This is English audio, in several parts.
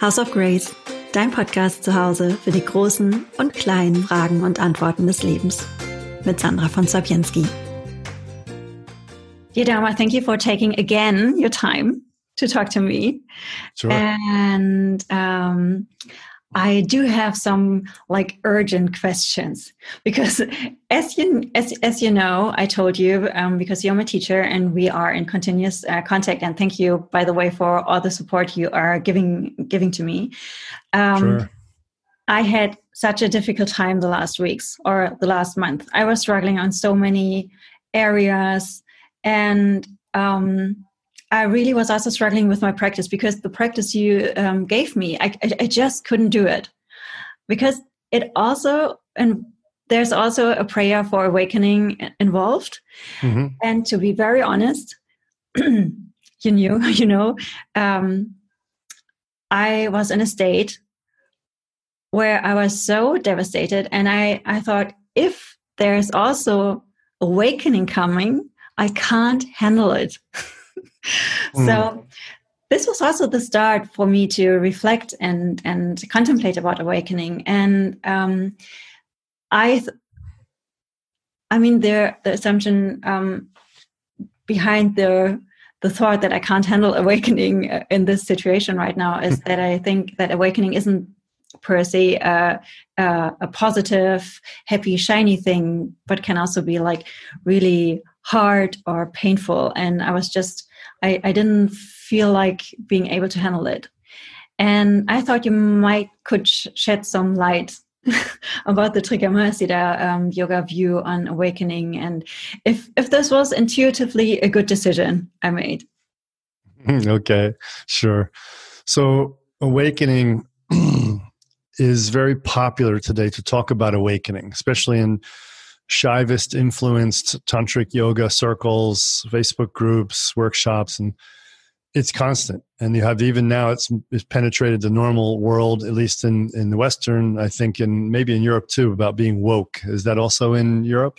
House of Grace, dein Podcast zu Hause für die großen und kleinen Fragen und Antworten des Lebens. Mit Sandra von Sapienski. Dear Dharma, thank you for taking again your time to talk to me. Sure. And um, I do have some like urgent questions because as you as, as you know I told you um, because you're my teacher and we are in continuous uh, contact and thank you by the way for all the support you are giving giving to me. Um, Sure. I had such a difficult time the last weeks or the last month. I was struggling on so many areas and um, I really was also struggling with my practice because the practice you um, gave me, I, I, I just couldn't do it because it also and there's also a prayer for awakening involved. Mhm. And to be very honest, you knew, you know, um, I was in a state where I was so devastated, and I I thought if there's also awakening coming, I can't handle it. so this was also the start for me to reflect and and contemplate about awakening. And um, i th- i mean the the assumption um, behind the the thought that i can't handle awakening uh, in this situation right now is that i think that awakening isn't per se a, a, a positive happy shiny thing but can also be like really hard or painful. And i was just I, I didn't feel like being able to handle it. And I thought you might could sh- shed some light about the Trika Mahasiddha um, yoga view on awakening and if if this was intuitively a good decision I made. okay, sure. So, awakening is very popular today to talk about awakening, especially in Shaivist influenced tantric yoga circles, Facebook groups, workshops, and it's constant. And you have even now it's, it's penetrated the normal world, at least in, in the Western, I think, and maybe in Europe too, about being woke. Is that also in Europe?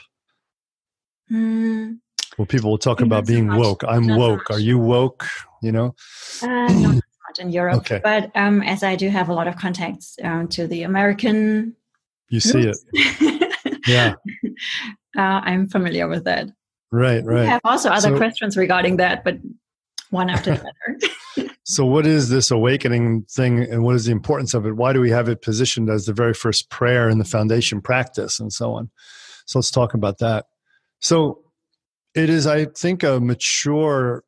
Mm, Well, people will talk about being much. woke. I'm woke. much. Are you woke? You know? uh, not as much in Europe, Okay. but um, as I do have a lot of contacts um, to the American, You see it. Yeah. Uh, I'm familiar with that. Right, right. We have also other So- questions regarding that, but one after the other. So, what is this awakening thing and what is the importance of it? Why do we have it positioned as the very first prayer in the foundation practice and so on? So, let's talk about that. So, it is, I think, a mature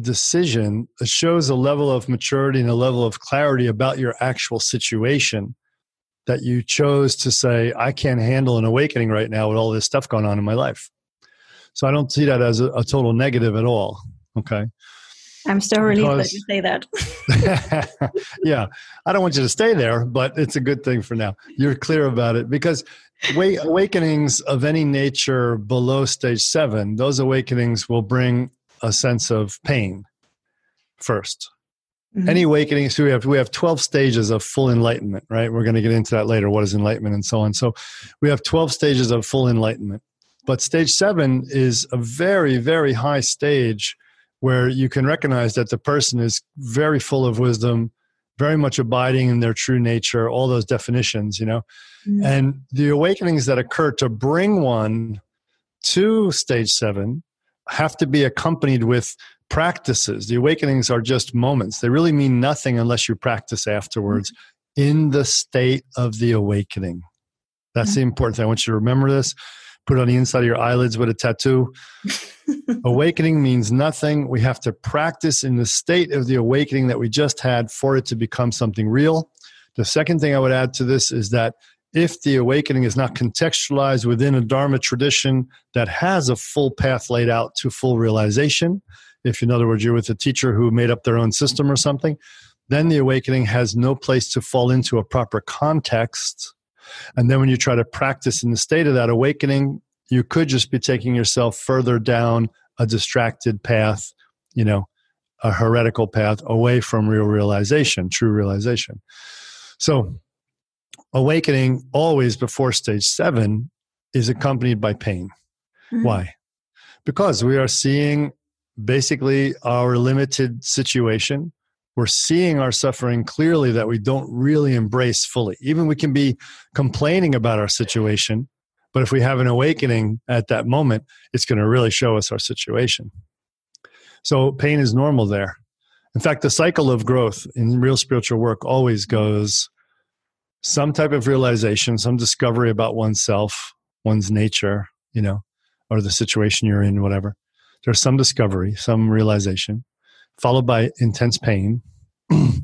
decision. It shows a level of maturity and a level of clarity about your actual situation that you chose to say, I can't handle an awakening right now with all this stuff going on in my life. So, I don't see that as a, a total negative at all. Okay. I'm still relieved that you say that. yeah, I don't want you to stay there, but it's a good thing for now. You're clear about it because wa- awakenings of any nature below stage seven, those awakenings will bring a sense of pain first. Mhm. Any awakening, so we have we have twelve stages of full enlightenment, right? We're going to get into that later. What is enlightenment and so on. So we have twelve stages of full enlightenment, but stage seven is a very very high stage where you can recognize that the person is very full of wisdom, very much abiding in their true nature, all those definitions, you know. Mhm. And the awakenings that occur to bring one to stage seven have to be accompanied with practices. The awakenings are just moments, they really mean nothing unless you practice afterwards mm-hmm. in the state of the awakening. That's the mm-hmm. important thing. I want you to remember this. Put it on the inside of your eyelids with a tattoo. awakening means nothing. We have to practice in the state of the awakening that we just had for it to become something real. The second thing I would add to this is that if the awakening is not contextualized within a Dharma tradition that has a full path laid out to full realization, if in other words you're with a teacher who made up their own system or something, then the awakening has no place to fall into a proper context. And then when you try to practice in the state of that awakening, you could just be taking yourself further down a distracted path, you know, a heretical path away from real realization, true realization. So, awakening always before stage seven is accompanied by pain. Mhm. Why? Because we are seeing basically our limited situation we're seeing our suffering clearly that we don't really embrace fully. Even we can be complaining about our situation, but if we have an awakening at that moment, it's going to really show us our situation. So pain is normal there. In fact, the cycle of growth in real spiritual work always goes some type of realization, some discovery about oneself, one's nature, you know, or the situation you're in, whatever. There's some discovery, some realization, followed by intense pain. and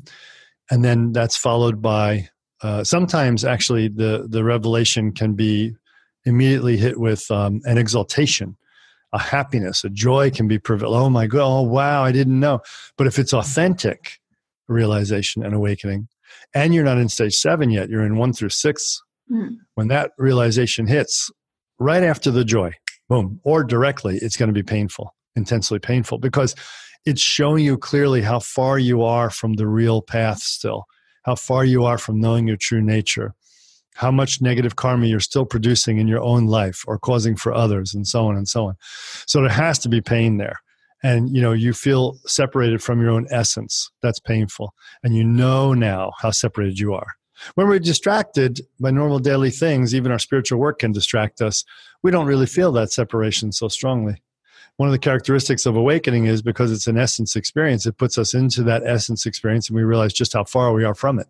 then that's followed by uh, sometimes actually the, the revelation can be immediately hit with um, an exaltation a happiness, a joy can be prevailed. Oh my God, oh wow, I didn't know. But if it's authentic realization and awakening, and you're not in stage seven yet, you're in one through six, mm. when that realization hits, right after the joy, boom, or directly, it's going to be painful, intensely painful, because it's showing you clearly how far you are from the real path still, how far you are from knowing your true nature how much negative karma you're still producing in your own life or causing for others and so on and so on. So there has to be pain there and you know you feel separated from your own essence. That's painful and you know now how separated you are when we're distracted by normal daily things even our spiritual work can distract us we don't really feel that separation so strongly one of the characteristics of awakening is because it's an essence experience it puts us into that essence experience and we realize just how far we are from it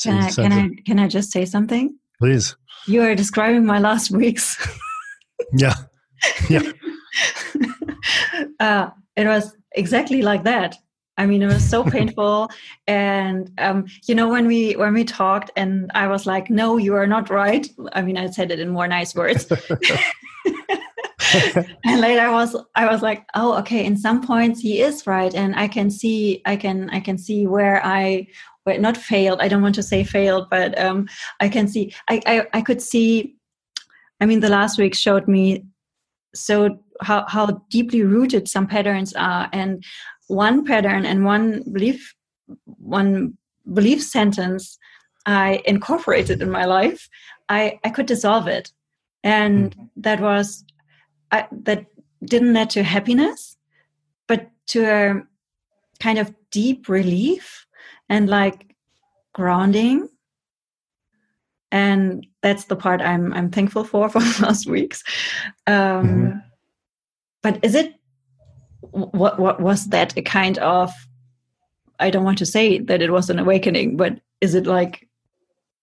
can I, can I can I just say something? Please. You are describing my last weeks. yeah. Yeah. uh, it was exactly like that. I mean, it was so painful, and um, you know, when we when we talked, and I was like, "No, you are not right." I mean, I said it in more nice words. and later I was I was like, "Oh, okay." In some points, he is right, and I can see I can I can see where I well, not failed. I don't want to say failed, but um, I can see. I, I I could see. I mean, the last week showed me so how how deeply rooted some patterns are, and one pattern and one belief, one belief sentence I incorporated in my life. I I could dissolve it, and mm-hmm. that was I, that didn't lead to happiness, but to a kind of deep relief and like grounding and that's the part i'm i'm thankful for for the last weeks um mm-hmm. but is it what what was that a kind of i don't want to say that it was an awakening but is it like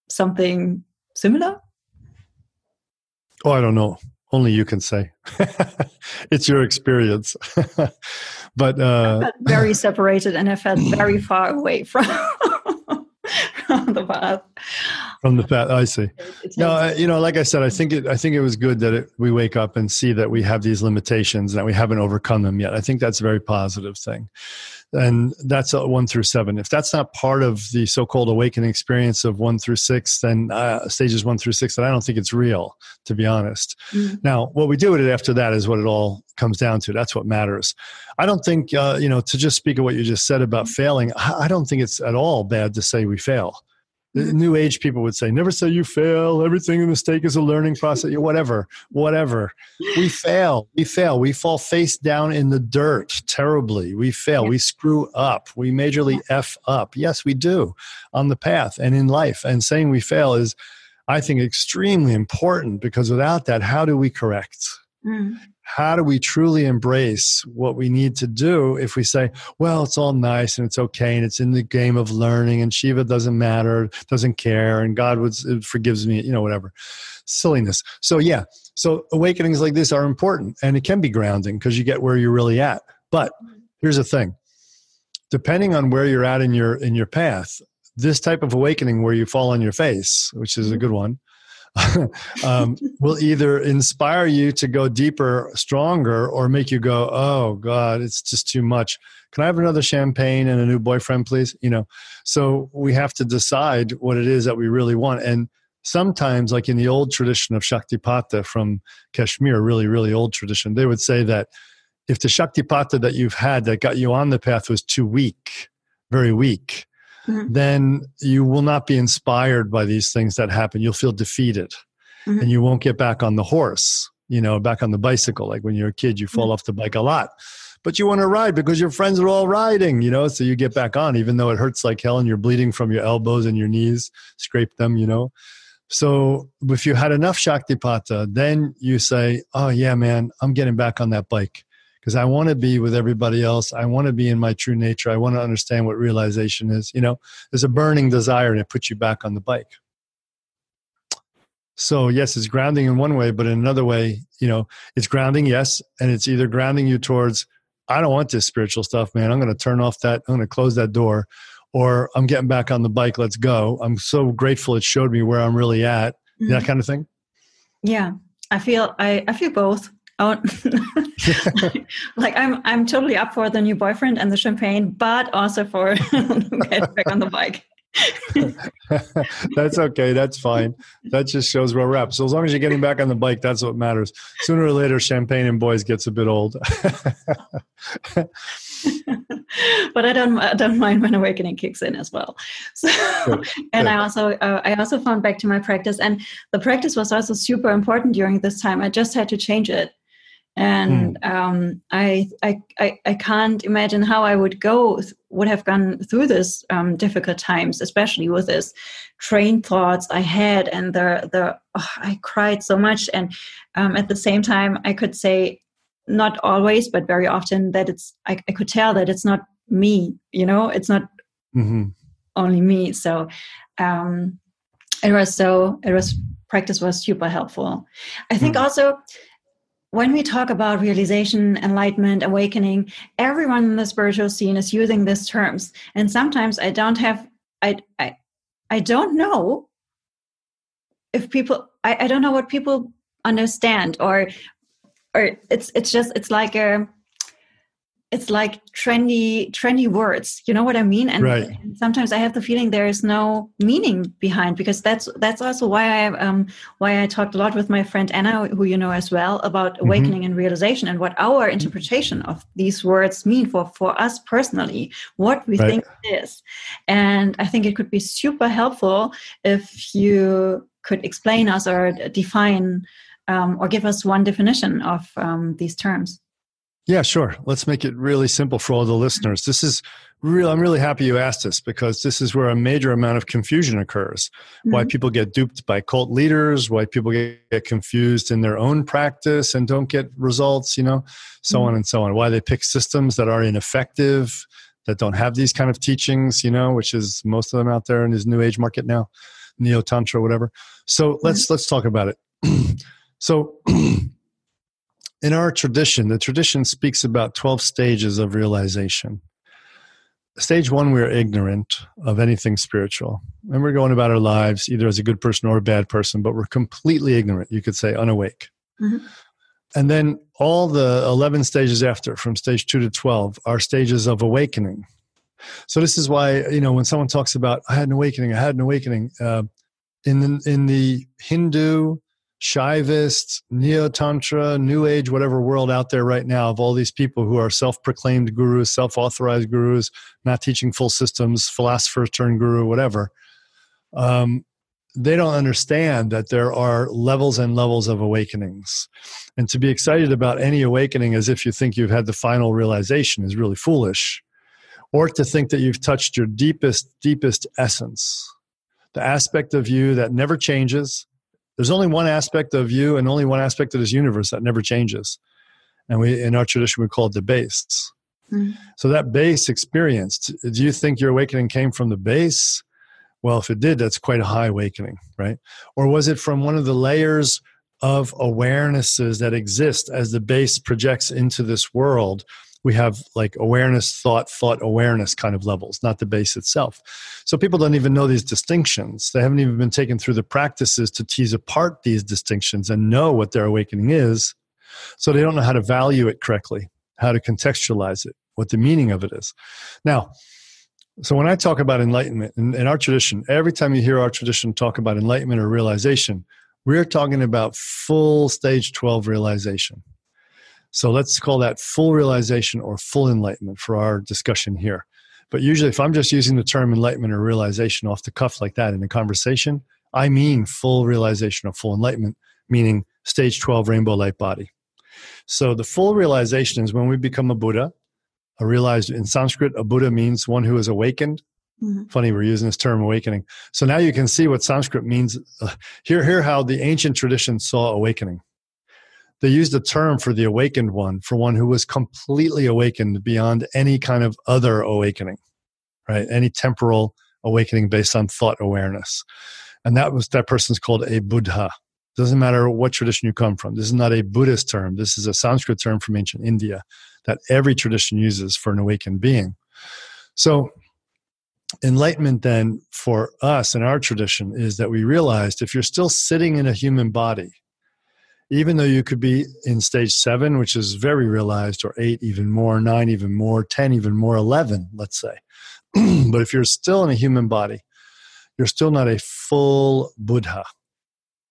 something similar? Oh i don't know. Only you can say. It's your experience. But uh, very separated and i felt very far away from, from the path from the path i see no you know like i said i think it i think it was good that it, we wake up and see that we have these limitations and that we haven't overcome them yet i think that's a very positive thing and that's a one through seven. If that's not part of the so-called awakening experience of one through six, then uh, stages one through six, then I don't think it's real, to be honest. Mm-hmm. Now, what we do with it after that is what it all comes down to. That's what matters. I don't think, uh, you know, to just speak of what you just said about failing, I don't think it's at all bad to say we fail. New age people would say never say you fail. Everything a mistake is a learning process. Whatever whatever. We fail. We fail. We fall face down in the dirt terribly. We fail. We screw up. We majorly f up. Yes we do on the path and in life. And saying we fail is i think extremely important because without that how do we correct? Mm how do we truly embrace what we need to do if we say, well, it's all nice and it's okay and it's in the game of learning and Shiva doesn't matter, doesn't care, and God would, uh, forgives me, you know, whatever. Silliness. So, yeah, so awakenings like this are important and it can be grounding because you get where you're really at. But here's the thing depending on where you're at in your in your path this type of awakening where you fall on your face which is a mm-hmm. good one um, will either inspire you to go deeper, stronger, or make you go, "Oh God, it's just too much." Can I have another champagne and a new boyfriend, please? You know, so we have to decide what it is that we really want. And sometimes, like in the old tradition of Shaktipata from Kashmir, really, really old tradition, they would say that if the Shaktipata that you've had that got you on the path was too weak, very weak, mm-hmm. then you will not be inspired by these things that happen. You'll feel defeated mm-hmm. and you won't get back on the horse, you know, back on the bicycle. Like when you're a kid, you fall mm-hmm. off the bike a lot. but you want to ride because your friends are all riding, you know, so you get back on, even though it hurts like hell and you're bleeding from your elbows and your knees, scrape them, you know. So if you had enough Shaktipata, then you say, oh, yeah, man, I'm getting back on that bike because I want to be with everybody else. I want to be in my true nature. I want to understand what realization is. You know, there's a burning desire and it puts you back on the bike. So yes, it's grounding in one way, but in another way, you know, it's grounding, yes, and it's either grounding you towards, I don't want this spiritual stuff, man. I'm going to turn off that, I'm going to close that door, or I'm getting back on the bike. Let's go. I'm so grateful it showed me where I'm really at. Mm-hmm. That kind of thing. Yeah, I feel I I feel both. Oh, like I'm I'm totally up for the new boyfriend and the champagne, but also for get back on the bike. that's okay. That's fine. That just shows where we're at. So as long as you're getting back on the bike, that's what matters. Sooner or later, champagne and boys gets a bit old. but I don't I don't mind when awakening kicks in as well. So, Good. and Good. I also uh, I also found back to my practice, and the practice was also super important during this time. I just had to change it and hmm. um, I, I, I I can't imagine how I would go would have gone through this um, difficult times, especially with this train thoughts I had, and the the oh, I cried so much, and um, at the same time I could say not always, but very often that it's I, I could tell that it's not me, you know, it's not mm-hmm. only me. So um, it was so it was practice was super helpful. I think mm-hmm. also when we talk about realization, enlightenment, awakening, everyone in the spiritual scene is using these terms. And sometimes I don't have, I, I, I don't know if people, I, I don't know what people understand or, or it's, it's just, it's like a, it's like trendy trendy words you know what i mean and, right. and, sometimes i have the feeling there is no meaning behind because that's that's also why i um why i talked a lot with my friend anna who you know as well about mm-hmm. awakening and realization and what our interpretation of these words mean for for us personally what we right. think it is and i think it could be super helpful if you could explain us or define um, or give us one definition of um, these terms yeah, sure. Let's make it really simple for all the listeners. This is real. I'm really happy you asked this because this is where a major amount of confusion occurs. Mm-hmm. Why people get duped by cult leaders, why people get confused in their own practice and don't get results, you know, so mm-hmm. on and so on. Why they pick systems that are ineffective, that don't have these kind of teachings, you know, which is most of them out there in this new age market now, neo tantra, whatever. So let's mm-hmm. let's talk about it. so in our tradition, the tradition speaks about 12 stages of realization. Stage one, we're ignorant of anything spiritual. And we're going about our lives either as a good person or a bad person, but we're completely ignorant. You could say unawake. Mm-hmm. And then all the 11 stages after, from stage two to 12, are stages of awakening. So this is why, you know, when someone talks about, I had an awakening, I had an awakening, uh, in, the, in the Hindu, Shaivist, Neo Tantra, New Age, whatever world out there right now of all these people who are self proclaimed gurus, self authorized gurus, not teaching full systems, philosophers turned guru, whatever. Um, they don't understand that there are levels and levels of awakenings. And to be excited about any awakening as if you think you've had the final realization is really foolish. Or to think that you've touched your deepest, deepest essence, the aspect of you that never changes, there's only one aspect of you and only one aspect of this universe that never changes. And we, in our tradition, we call it the base. Mm. So that base experience, do you think your awakening came from the base? Well, if it did, that's quite a high awakening, right? Or was it from one of the layers of awarenesses that exist as the base projects into this world we have like awareness, thought, thought awareness kind of levels, not the base itself. So people don't even know these distinctions. They haven't even been taken through the practices to tease apart these distinctions and know what their awakening is. So they don't know how to value it correctly, how to contextualize it, what the meaning of it is. Now, so when I talk about enlightenment in, in our tradition, every time you hear our tradition talk about enlightenment or realization, we're talking about full stage 12 realization. So let's call that full realization or full enlightenment for our discussion here. But usually, if I'm just using the term enlightenment or realization off the cuff like that in a conversation, I mean full realization or full enlightenment, meaning stage 12 rainbow light body. So the full realization is when we become a Buddha. A realized in Sanskrit, a Buddha means one who is awakened. Mm-hmm. Funny, we're using this term awakening. So now you can see what Sanskrit means. Uh, here, here, how the ancient tradition saw awakening. They used a term for the awakened one, for one who was completely awakened beyond any kind of other awakening, right? Any temporal awakening based on thought awareness. And that was that person's called a Buddha. Doesn't matter what tradition you come from. This is not a Buddhist term. This is a Sanskrit term from ancient India that every tradition uses for an awakened being. So, enlightenment then for us in our tradition is that we realized if you're still sitting in a human body, even though you could be in stage seven, which is very realized, or eight, even more, nine, even more, 10, even more, 11, let's say. but if you're still in a human body, you're still not a full Buddha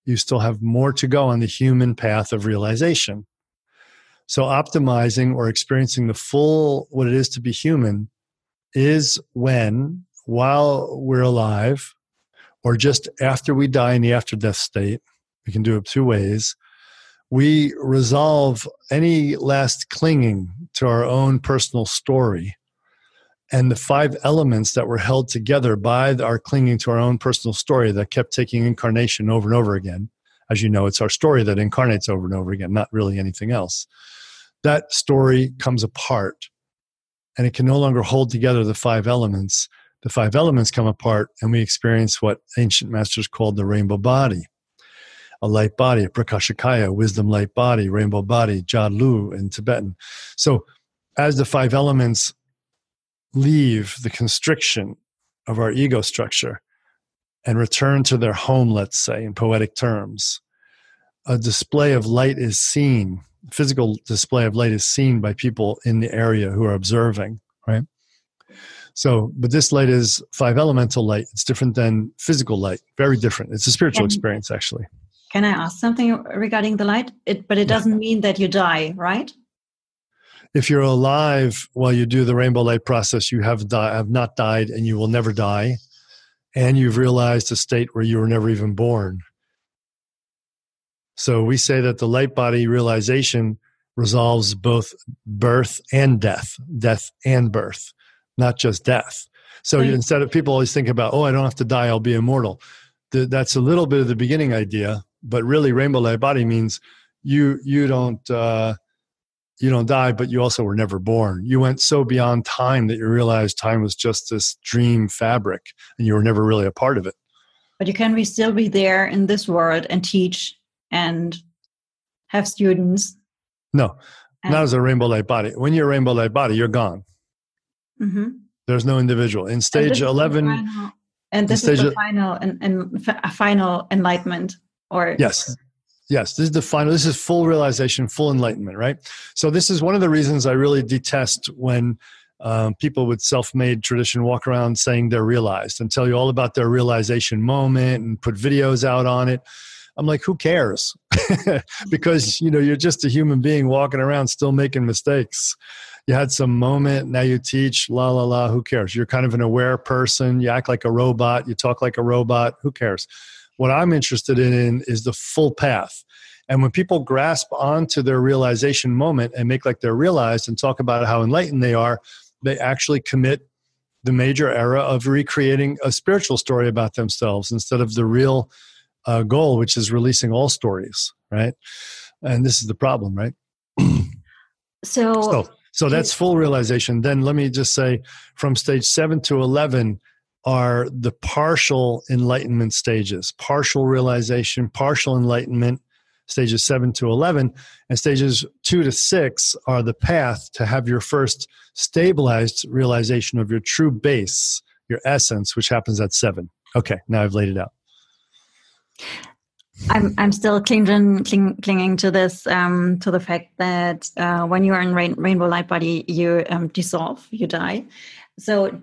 you still have more to go on the human path of realization. So, optimizing or experiencing the full what it is to be human is when, while we're alive, or just after we die in the after death state, we can do it two ways. We resolve any last clinging to our own personal story and the five elements that were held together by our clinging to our own personal story that kept taking incarnation over and over again. As you know, it's our story that incarnates over and over again, not really anything else. That story comes apart and it can no longer hold together the five elements. The five elements come apart and we experience what ancient masters called the rainbow body a light body, a prakashakaya, wisdom light body, rainbow body, Jalü in Tibetan. So, as the five elements leave the constriction of our ego structure and return to their home, let's say, in poetic terms. A display of light is seen, physical display of light is seen by people in the area who are observing, right? So, but this light is five elemental light. It's different than physical light, very different. It's a spiritual experience, actually. Can I ask something regarding the light? It, but it doesn't mean that you die, right? if you're alive while you do the rainbow light process, you have, di- have not died and you will never die. And you've realized a state where you were never even born. So we say that the light body realization resolves both birth and death, death and birth, not just death. So right. instead of people always think about, oh, I don't have to die, I'll be immortal. The, that's a little bit of the beginning idea, but really, rainbow light body means you you don't uh, you don't die, but you also were never born. You went so beyond time that you realized time was just this dream fabric and you were never really a part of it. But you can still be there in this world and teach and have students. No, not as a rainbow light body. When you're a rainbow light body, you're gone. Mm-hmm. There's no individual. In stage 11. Final, and this is the final and, and final enlightenment or yes Yes, this is the final, this is full realization, full enlightenment, right? So, this is one of the reasons I really detest when um, people with self made tradition walk around saying they're realized and tell you all about their realization moment and put videos out on it. I'm like, who cares? because, you know, you're just a human being walking around still making mistakes. You had some moment, now you teach, la, la, la, who cares? You're kind of an aware person. You act like a robot, you talk like a robot, who cares? What I'm interested in is the full path. And when people grasp onto their realization moment and make like they're realized and talk about how enlightened they are, they actually commit the major error of recreating a spiritual story about themselves instead of the real uh, goal, which is releasing all stories, right? And this is the problem, right? so, so, so that's full realization. Then let me just say from stage seven to 11, are the partial enlightenment stages partial realization, partial enlightenment, stages 7 to 11. And stages 2 to 6 are the path to have your first stabilized realization of your true base, your essence, which happens at 7. Okay, now I've laid it out. I'm I'm still clinging cling, clinging to this um, to the fact that uh, when you are in rain, rainbow light body, you um, dissolve, you die. So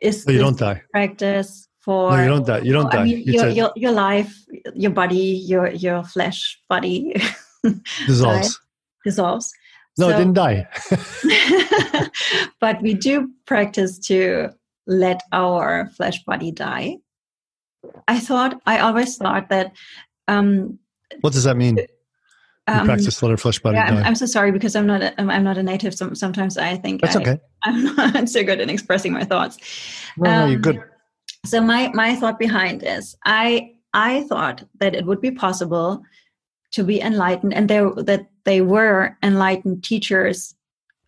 is you don't die. practice for no, you don't die. You don't die. I mean, your, your, your life your body your your flesh body dissolves. dissolves. No so, it didn't die. But we do practice to let our flesh body die. I thought i always thought that um what does that mean Um, practice let our flesh body yeah. I'm, I'm, so sorry because I'm not a, I'm not a native. So sometimes I think that's I, okay. I'm not so good at expressing my thoughts. No, um, no, you're good. So my my thought behind is I I thought that it would be possible to be enlightened, and there that they were enlightened teachers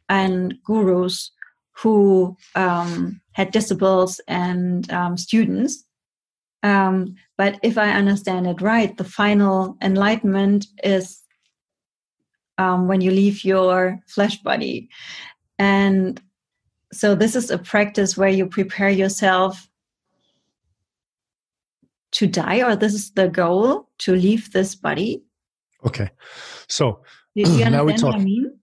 and gurus who um, had disciples and um, students. Um, but if I understand it right, the final enlightenment is um, when you leave your flesh body. And so this is a practice where you prepare yourself to die, or this is the goal to leave this body. Okay. So do you understand now we talk, what I mean?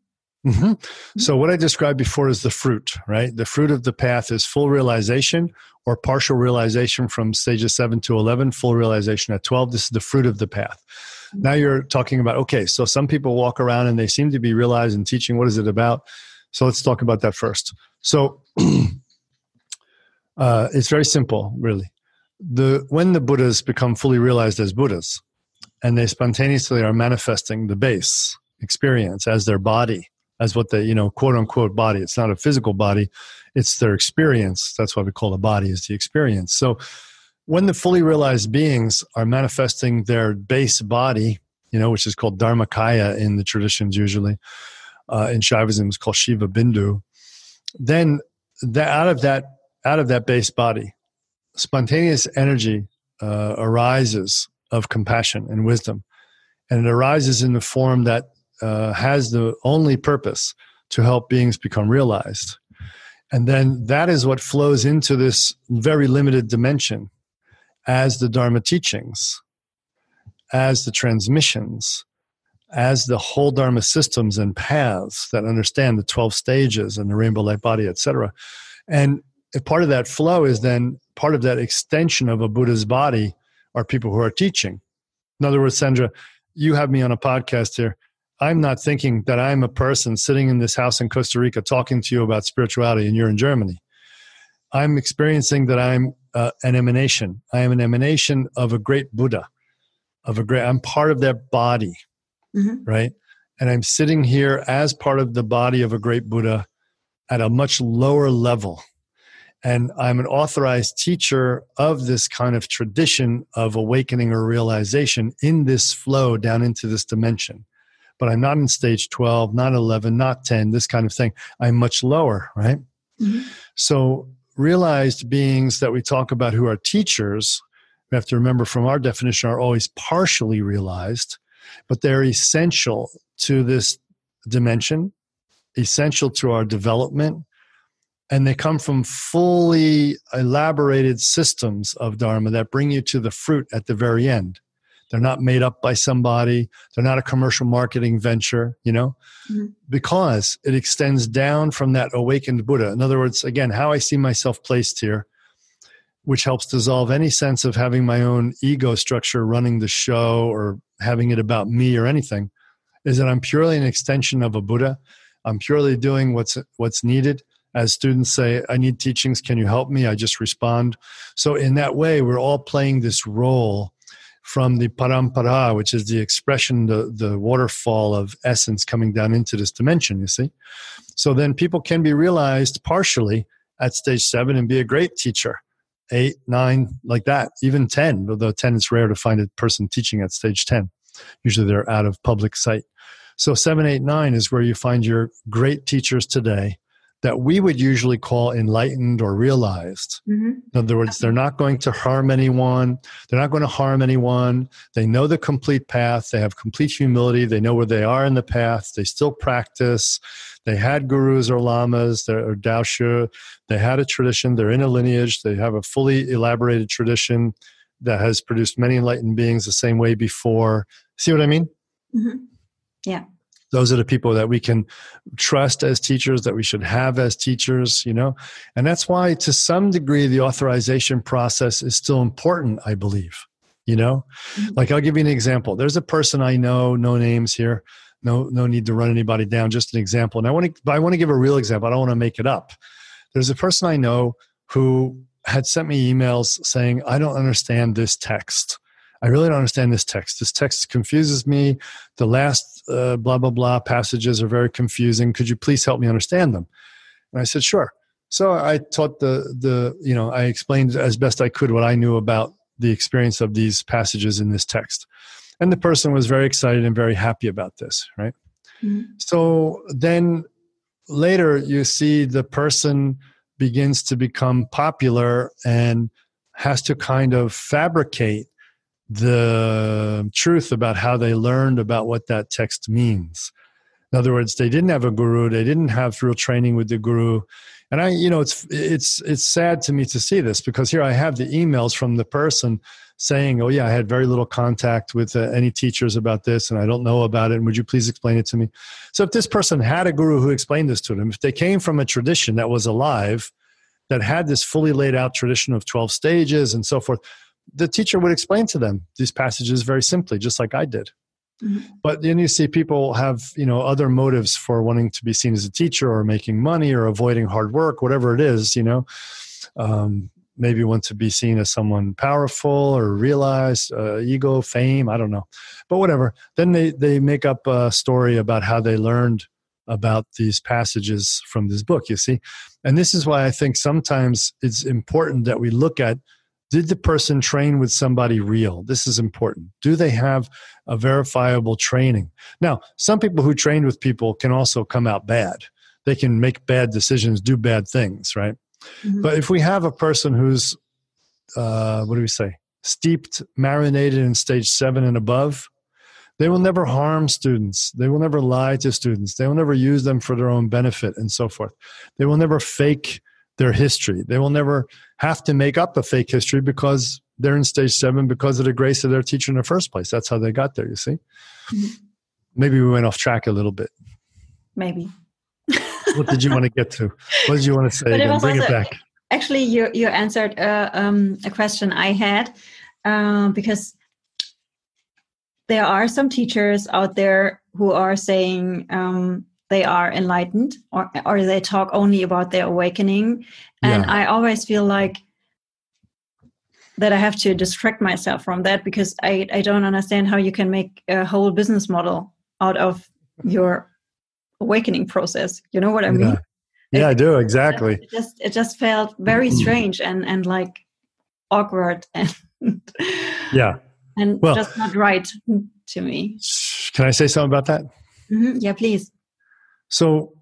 Mm-hmm. So, what I described before is the fruit, right? The fruit of the path is full realization or partial realization from stages 7 to 11, full realization at 12. This is the fruit of the path. Now you're talking about, okay, so some people walk around and they seem to be realizing teaching. What is it about? So, let's talk about that first. So, uh, it's very simple, really. The, when the Buddhas become fully realized as Buddhas and they spontaneously are manifesting the base experience as their body, as what the you know quote unquote body it's not a physical body it's their experience that's why we call the body is the experience so when the fully realized beings are manifesting their base body you know which is called dharmakaya in the traditions usually uh, in shaivism it's called shiva bindu then out of that out of that base body spontaneous energy uh, arises of compassion and wisdom and it arises in the form that uh, has the only purpose to help beings become realized. And then that is what flows into this very limited dimension as the Dharma teachings, as the transmissions, as the whole Dharma systems and paths that understand the 12 stages and the rainbow light body, etc. And part of that flow is then part of that extension of a Buddha's body are people who are teaching. In other words, Sandra, you have me on a podcast here. I'm not thinking that I'm a person sitting in this house in Costa Rica talking to you about spirituality and you're in Germany. I'm experiencing that I'm uh, an emanation. I am an emanation of a great Buddha, of a great, I'm part of their body, mm-hmm. right? And I'm sitting here as part of the body of a great Buddha at a much lower level. And I'm an authorized teacher of this kind of tradition of awakening or realization in this flow down into this dimension but I'm not in stage 12, not 11, not 10, this kind of thing. I'm much lower, right? Mm-hmm. So, realized beings that we talk about who are teachers, we have to remember from our definition, are always partially realized, but they're essential to this dimension, essential to our development. And they come from fully elaborated systems of Dharma that bring you to the fruit at the very end. They're not made up by somebody. They're not a commercial marketing venture, you know, mm-hmm. because it extends down from that awakened Buddha. In other words, again, how I see myself placed here, which helps dissolve any sense of having my own ego structure running the show or having it about me or anything, is that I'm purely an extension of a Buddha. I'm purely doing what's what's needed. As students say, I need teachings. Can you help me? I just respond. So in that way, we're all playing this role from the parampara, which is the expression, the, the waterfall of essence coming down into this dimension, you see. So then people can be realized partially at stage seven and be a great teacher. Eight, nine, like that, even 10, although 10 is rare to find a person teaching at stage 10. Usually they're out of public sight. So seven, eight, nine is where you find your great teachers today that we would usually call enlightened or realized. Mm-hmm. In other words, they're not going to harm anyone. They're not going to harm anyone. They know the complete path. They have complete humility. They know where they are in the path. They still practice. They had gurus or lamas or daoshi. They had a tradition. They're in a lineage. They have a fully elaborated tradition that has produced many enlightened beings the same way before. See what I mean? Mm-hmm. Yeah those are the people that we can trust as teachers that we should have as teachers you know? And that's why to some degree the authorization process is still important i believe you know? Mm-hmm. like i'll give you an example. There's a person i know no names here no no need to run anybody down just an example. And i want to but i want to give a real example. I don't want to make it up. There's a person i know who had sent me emails saying i don't understand this text I really don't understand this text. This text confuses me. The last uh, blah, blah, blah passages are very confusing. Could you please help me understand them? And I said, Sure. So I taught the, the, you know, I explained as best I could what I knew about the experience of these passages in this text. And the person was very excited and very happy about this, right? Mm-hmm. So then later you see the person begins to become popular and has to kind of fabricate the truth about how they learned about what that text means. In other words, they didn't have a guru, they didn't have real training with the guru. And I, you know, it's it's it's sad to me to see this because here I have the emails from the person saying, "Oh yeah, I had very little contact with uh, any teachers about this, and I don't know about it. And would you please explain it to me?" So if this person had a guru who explained this to them, if they came from a tradition that was alive, that had this fully laid out tradition of twelve stages and so forth, the teacher would explain to them these passages very simply, just like I did. Mm-hmm. But then you see people have you know other motives for wanting to be seen as a teacher or making money or avoiding hard work, whatever it is. You know, um, maybe want to be seen as someone powerful or realized uh, ego, fame. I don't know, but whatever. Then they they make up a story about how they learned about these passages from this book. You see, and this is why I think sometimes it's important that we look at did the person train with somebody real? This is important. Do they have a verifiable training? Now, some people who train with people can also come out bad. They can make bad decisions, do bad things, right? Mm-hmm. But if we have a person who's, uh, what do we say, steeped, marinated in stage seven and above, they will never harm students. They will never lie to students. They will never use them for their own benefit and so forth. They will never fake their history. They will never have to make up a fake history because they're in stage seven because of the grace of their teacher in the first place. That's how they got there, you see? Mm-hmm. Maybe we went off track a little bit. Maybe. what did you want to get to? What did you want to say? Again? Bring also, it back. Actually, you, you answered uh, um, a question I had uh, because there are some teachers out there who are saying, um, they are enlightened or or they talk only about their awakening. And yeah. i always feel like that i have to distract myself from that because i i don't understand how you can make a whole business model out of your awakening process. You know what i mean? Yeah, yeah i do. Exactly. It just it just felt very strange and and like awkward and yeah. and well, just not right to me. Can i say something about that? Mm-hmm. yeah please so,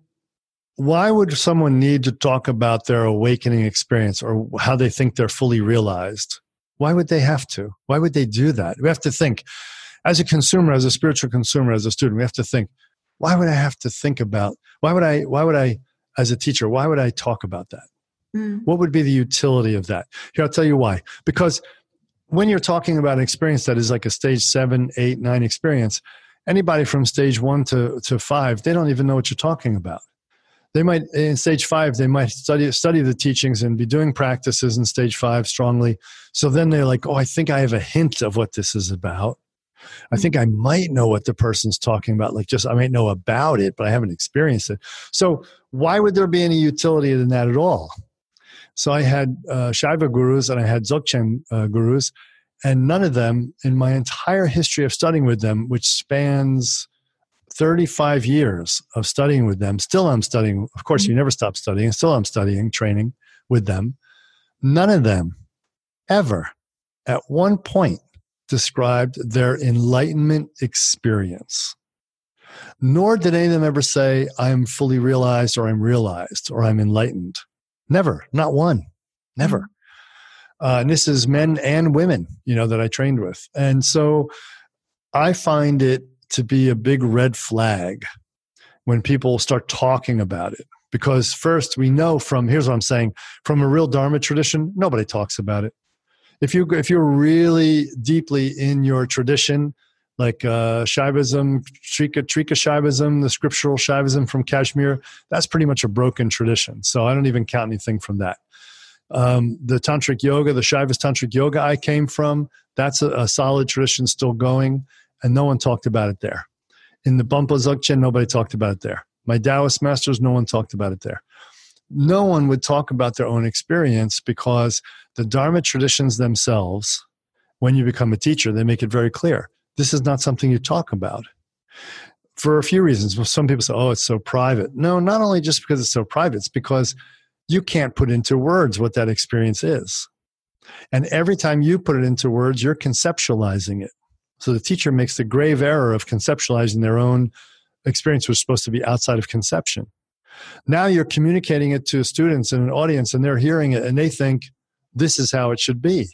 why would someone need to talk about their awakening experience or how they think they're fully realized? Why would they have to? Why would they do that? We have to think, as a consumer, as a spiritual consumer, as a student, we have to think, why would I have to think about, why would I, why would I, as a teacher, why would I talk about that? Mm. What would be the utility of that? Here, I'll tell you why. Because when you're talking about an experience that is like a stage seven, eight, nine experience, anybody from stage one to, to five, they don't even know what you're talking about. They might, in stage five, they might study, study the teachings and be doing practices in stage five strongly. So then they're like, oh, I think I have a hint of what this is about. I think I might know what the person's talking about. Like, just I might know about it, but I haven't experienced it. So, why would there be any utility in that at all? So, I had uh, Shaiva gurus and I had Dzogchen uh, gurus, and none of them in my entire history of studying with them, which spans 35 years of studying with them, still I'm studying. Of course, you mm-hmm. never stop studying, still I'm studying, training with them. None of them ever at one point described their enlightenment experience. Nor did any of them ever say, I'm fully realized or I'm realized or I'm enlightened. Never, not one, never. Uh, and this is men and women, you know, that I trained with. And so I find it to be a big red flag when people start talking about it. Because first, we know from here's what I'm saying from a real Dharma tradition, nobody talks about it. If you if you're really deeply in your tradition, like uh, Shaivism, Trika, Trika Shaivism, the scriptural Shaivism from Kashmir, that's pretty much a broken tradition. So I don't even count anything from that. Um, the tantric yoga, the Shaivist tantric yoga I came from, that's a, a, solid tradition still going, and no one talked about it there. In the Bumpa Dzogchen, nobody talked about it there. My Taoist masters, no one talked about it there. No one would talk about their own experience because the Dharma traditions themselves when you become a teacher, they make it very clear this is not something you talk about for a few reasons. Some people say, oh, it's so private. No, not only just because it's so private, it's because you can't put into words what that experience is. And every time you put it into words, you're conceptualizing it. So the teacher makes the grave error of conceptualizing their own experience, which was supposed to be outside of conception. Now you're communicating it to students and an audience, and they're hearing it and they think this is how it should be.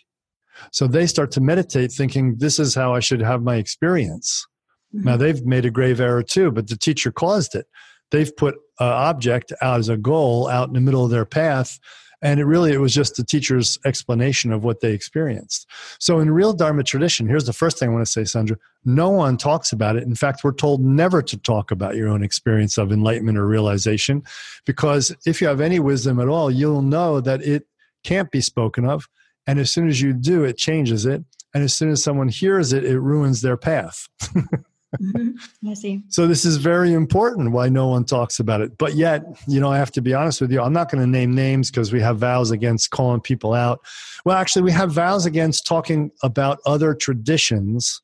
So they start to meditate thinking this is how I should have my experience. Mm-hmm. Now they've made a grave error too, but the teacher caused it. They've put an object out as a goal out in the middle of their path. And it really it was just the teacher's explanation of what they experienced. So in real dharma tradition here's the first thing i want to say sandra. No one talks about it. In fact we're told never to talk about your own experience of enlightenment or realization because if you have any wisdom at all you'll know that it can't be spoken of. And as soon as you do it changes it. And as soon as someone hears it it ruins their path Mm-hmm. I see. So this is very important why no one talks about it. But yet, you know, I have to be honest with you. I'm not going to name names because we have vows against calling people out. Well, actually, we have vows against talking about other traditions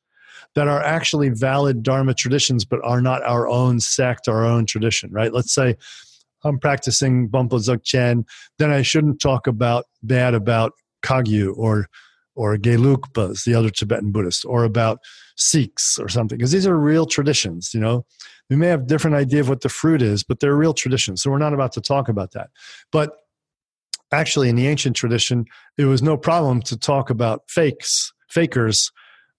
that are actually valid Dharma traditions, but are not our own sect, our own tradition, right? Let's say I'm practicing Bonpo Dzogchen, then I shouldn't talk about bad about Kagyu or or Gelugpas, the other Tibetan Buddhists, or about Sikhs or something, because these are real traditions. You know, we may have different idea of what the fruit is, but they're real traditions. So we're not about to talk about that. But actually, in the ancient tradition, it was no problem to talk about fakes, fakers,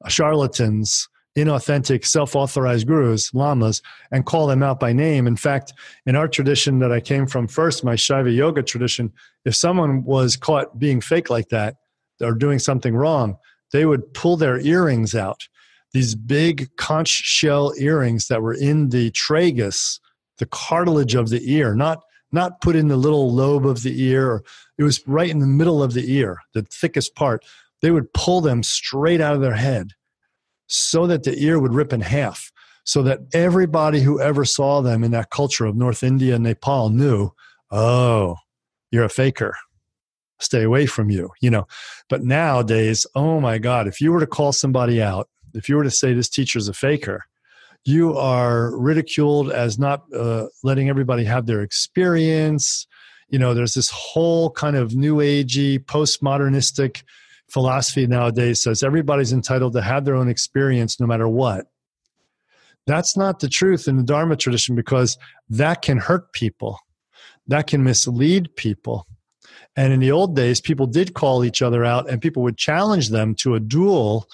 uh, charlatans, inauthentic, self-authorized gurus, lamas, and call them out by name. In fact, in our tradition that I came from first, my Shaiva yoga tradition, if someone was caught being fake like that, or doing something wrong, they would pull their earrings out. These big conch shell earrings that were in the tragus, the cartilage of the ear, not not put in the little lobe of the ear. It was right in the middle of the ear, the thickest part. They would pull them straight out of their head so that the ear would rip in half. So that everybody who ever saw them in that culture of North India and Nepal knew, oh, you're a faker stay away from you you know? But nowadays oh my god if you were to call somebody out if you were to say this teacher's a faker you are ridiculed as not uh, letting everybody have their experience. You know there's this whole kind of new agey postmodernistic philosophy nowadays says everybody's entitled to have their own experience no matter what. That's not the truth in the dharma tradition because that can hurt people. That can mislead people and in the old days, people did call each other out and people would challenge them to a duel,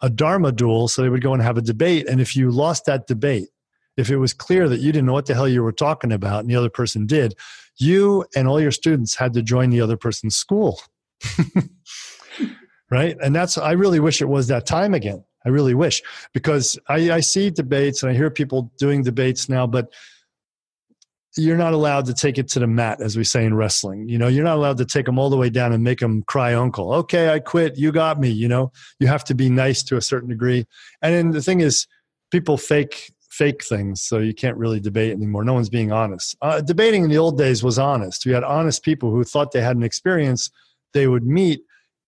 a Dharma duel. So they would go and have a debate. And if you lost that debate, if it was clear that you didn't know what the hell you were talking about and the other person did, you and all your students had to join the other person's school. right? And that's, I really wish it was that time again. I really wish because I, I see debates and I hear people doing debates now, but you're not allowed to take it to the mat, as we say in wrestling. You know, you're not allowed to take them all the way down and make them cry uncle. Okay, I quit. You got me. You know, you have to be nice to a certain degree. And then the thing is, people fake fake things, so you can't really debate anymore. No one's being honest. Uh, debating in the old days was honest. We had honest people who thought they had an experience. They would meet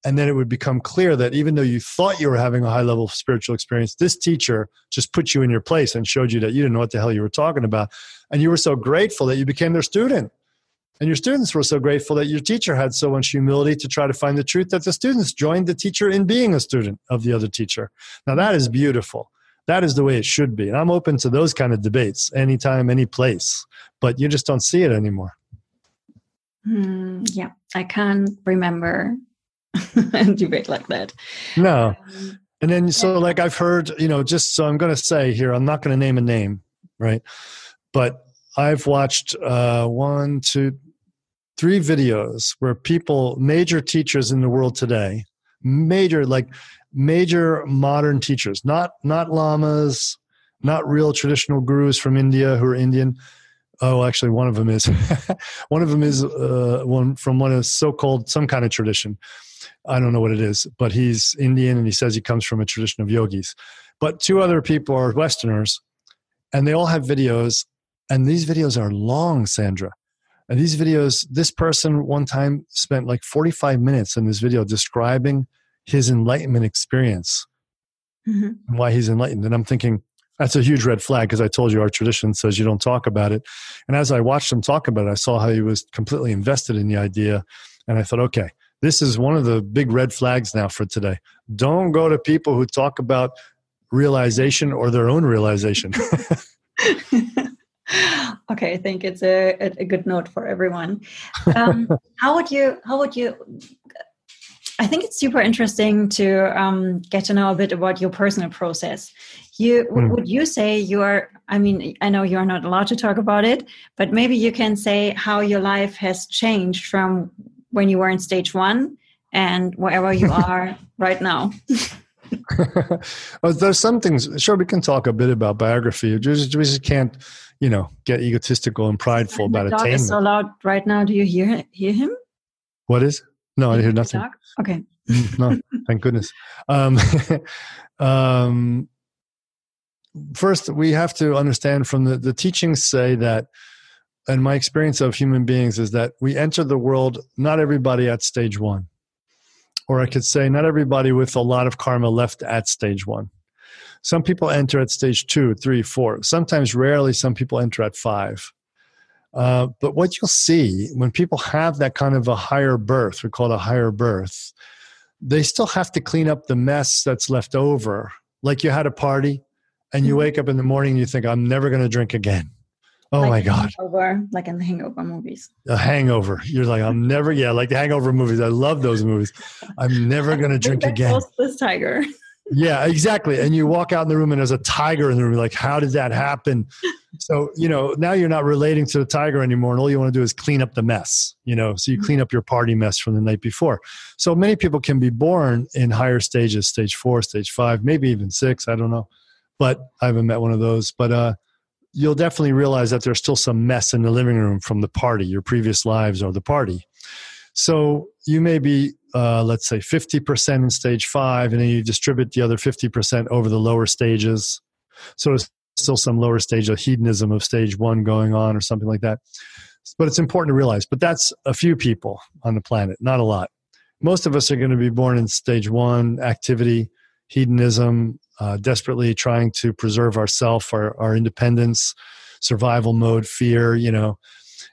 and then it would become clear that even though you thought you were having a high level of spiritual experience this teacher just put you in your place and showed you that you didn't know what the hell you were talking about and you were so grateful that you became their student. And your students were so grateful that your teacher had so much humility to try to find the truth that the students joined the teacher in being a student of the other teacher. Now that is beautiful. That is the way it should be. And i'm open to those kind of debates anytime any place. But you just don't see it anymore. Mm, yeah. I can't remember a debate like that. No. Um, and then, so like I've heard, you know, just so I'm going to say here, I'm not going to name a name, right? But I've watched uh, one, two, three videos where people, major teachers in the world today, major, like major modern teachers, not not lamas, not real traditional gurus from India who are Indian. Oh, actually, one of them is. one of them is uh, one from one of so-called some kind of tradition I don't know what it is, but he's Indian and he says he comes from a tradition of yogis. But two other people are Westerners and they all have videos. And these videos are long, Sandra. And these videos, this person one time spent like 45 minutes in this video describing his enlightenment experience mm-hmm. and why he's enlightened. And I'm thinking, that's a huge red flag because I told you our tradition says you don't talk about it. And as I watched him talk about it, I saw how he was completely invested in the idea. And I thought, okay, this is one of the big red flags now for today. Don't go to people who talk about realization or their own realization. okay, I think it's a, a good note for everyone. Um, how would you how would you I think it's super interesting to um, get to know a bit about your personal process. You mm. would you say you are? I mean, I know you are not allowed to talk about it, but maybe you can say how your life has changed from when you were in stage one and wherever you are right now. well, there's some things. Sure, we can talk a bit about biography. We just, we just can't, you know, get egotistical and prideful about dog attainment. Is so loud right now. Do you hear hear him? What is? No, I hear nothing. Dog? Okay. Mm, no, thank goodness. Um, um, first, we have to understand from the, the teachings say that, and my experience of human beings is that we enter the world, not everybody at stage one. Or I could say, not everybody with a lot of karma left at stage one. Some people enter at stage two, three, four. Sometimes, rarely, some people enter at five. Uh, but what you'll see when people have that kind of a higher birth, we call it a higher birth, they still have to clean up the mess that's left over. Like you had a party and you mm-hmm. wake up in the morning and you think, I'm never going to drink again. Oh like my God. Hangover, like in the hangover movies. A hangover. You're like, I'm never, yeah, like the hangover movies. I love those movies. I'm never going to drink again. This tiger. Yeah, exactly. And you walk out in the room and there's a tiger in the room. You're like, how did that happen? So, you know, now you're not relating to the tiger anymore. And all you want to do is clean up the mess, you know, so you clean up your party mess from the night before. So many people can be born in higher stages, stage four, stage five, maybe even six. I don't know. But I haven't met one of those. But uh, you'll definitely realize that there's still some mess in the living room from the party, your previous lives or the party. So you may be uh, let's say 50% in stage five, and then you distribute the other 50% over the lower stages. So there's still some lower stage of hedonism of stage one going on or something like that. But it's important to realize, but that's a few people on the planet, not a lot. Most of us are going to be born in stage one activity, hedonism, uh, desperately trying to preserve ourself, our, our independence, survival mode, fear, you know,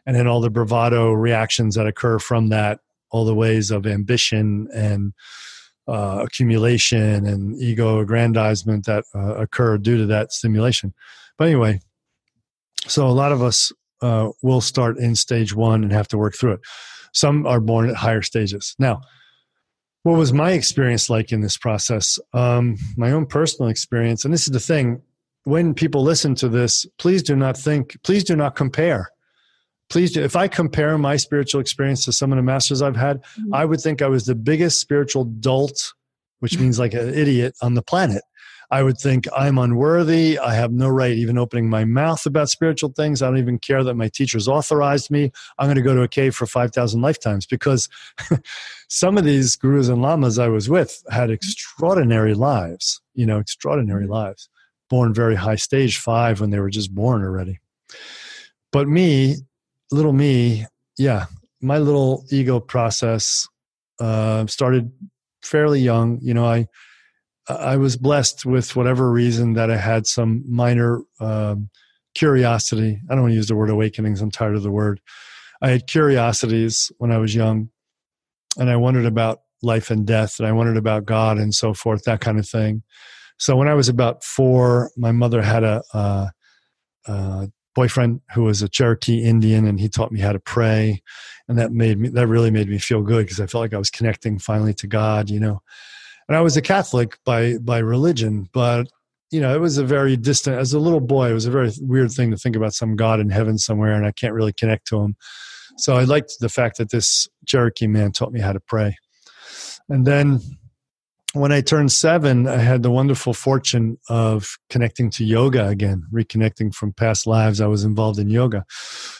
and then all the bravado reactions that occur from that all the ways of ambition and uh, accumulation and ego aggrandizement that uh, occur due to that stimulation. But anyway, so a lot of us uh, will start in stage one and have to work through it. Some are born at higher stages. Now, what was my experience like in this process? Um, my own personal experience, and this is the thing when people listen to this, please do not think, please do not compare please do. If I compare my spiritual experience to some of the masters I've had, mm-hmm. I would think I was the biggest spiritual dolt, which mm-hmm. means like an idiot on the planet. I would think I'm unworthy. I have no right even opening my mouth about spiritual things. I don't even care that my teachers authorized me. I'm going to go to a cave for 5,000 lifetimes because some of these gurus and lamas I was with had extraordinary lives, you know, extraordinary mm-hmm. lives, born very high stage five when they were just born already. But me, little me, yeah, my little ego process uh, started fairly young. You know, I I was blessed with whatever reason that I had some minor um, curiosity. I don't want to use the word awakenings. I'm tired of the word. I had curiosities when I was young, and I wondered about life and death, and I wondered about God and so forth, that kind of thing. So when I was about four, my mother had a, a, a boyfriend who was a Cherokee Indian, and he taught me how to pray, and that made me that really made me feel good because I felt like I was connecting finally to God, you know. And I was a Catholic by by religion, but you know, it was a very distant. As a little boy, it was a very weird thing to think about some God in heaven somewhere, and I can't really connect to him. So I liked the fact that this Cherokee man taught me how to pray, and then when I turned seven, I had the wonderful fortune of connecting to yoga again, reconnecting from past lives. I was involved in yoga.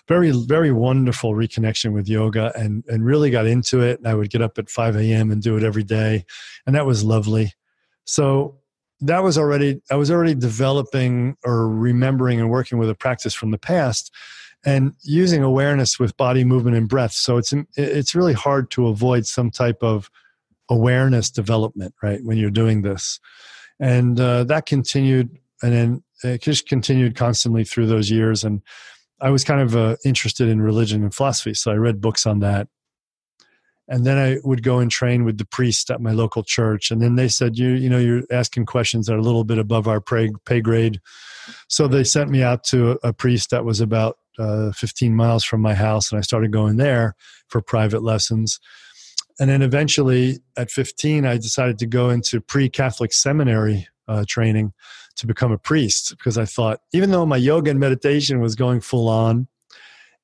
Very, very wonderful reconnection with yoga and, and really got into it. And I would get up at 5 a.m. and do it every day. And that was lovely. So that was already, I was already developing or remembering and working with a practice from the past and using awareness with body movement and breath. So it's, it's really hard to avoid some type of awareness development, right? When you're doing this. And uh, that continued, and then it just continued constantly through those years. And I was kind of uh, interested in religion and philosophy, so I read books on that. And then I would go and train with the priest at my local church. And then they said, "You, you know, you're asking questions that are a little bit above our pay, pay grade." So they sent me out to a, a priest that was about uh, 15 miles from my house, and I started going there for private lessons. And then eventually, at 15, I decided to go into pre-Catholic seminary uh, training to become a priest because I thought, even though my yoga and meditation was going full on,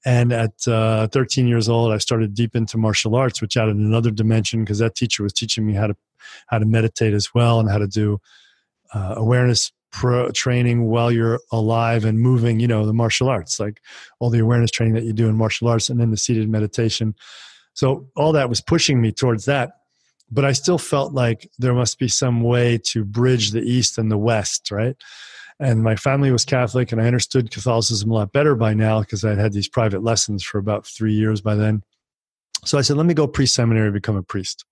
and at uh, 13 years old, I started deep into martial arts, which added another dimension because that teacher was teaching me how to how to meditate as well and how to do uh, awareness pro training while you're alive and moving. You know, the martial arts, like all the awareness training that you do in martial arts, and then the seated meditation. So all that was pushing me towards that but I still felt like there must be some way to bridge the East and the West, right? And my family was Catholic, and I understood Catholicism a lot better by now because I'd had these private lessons for about three years by then. So I said, let me go pre seminary, become a priest.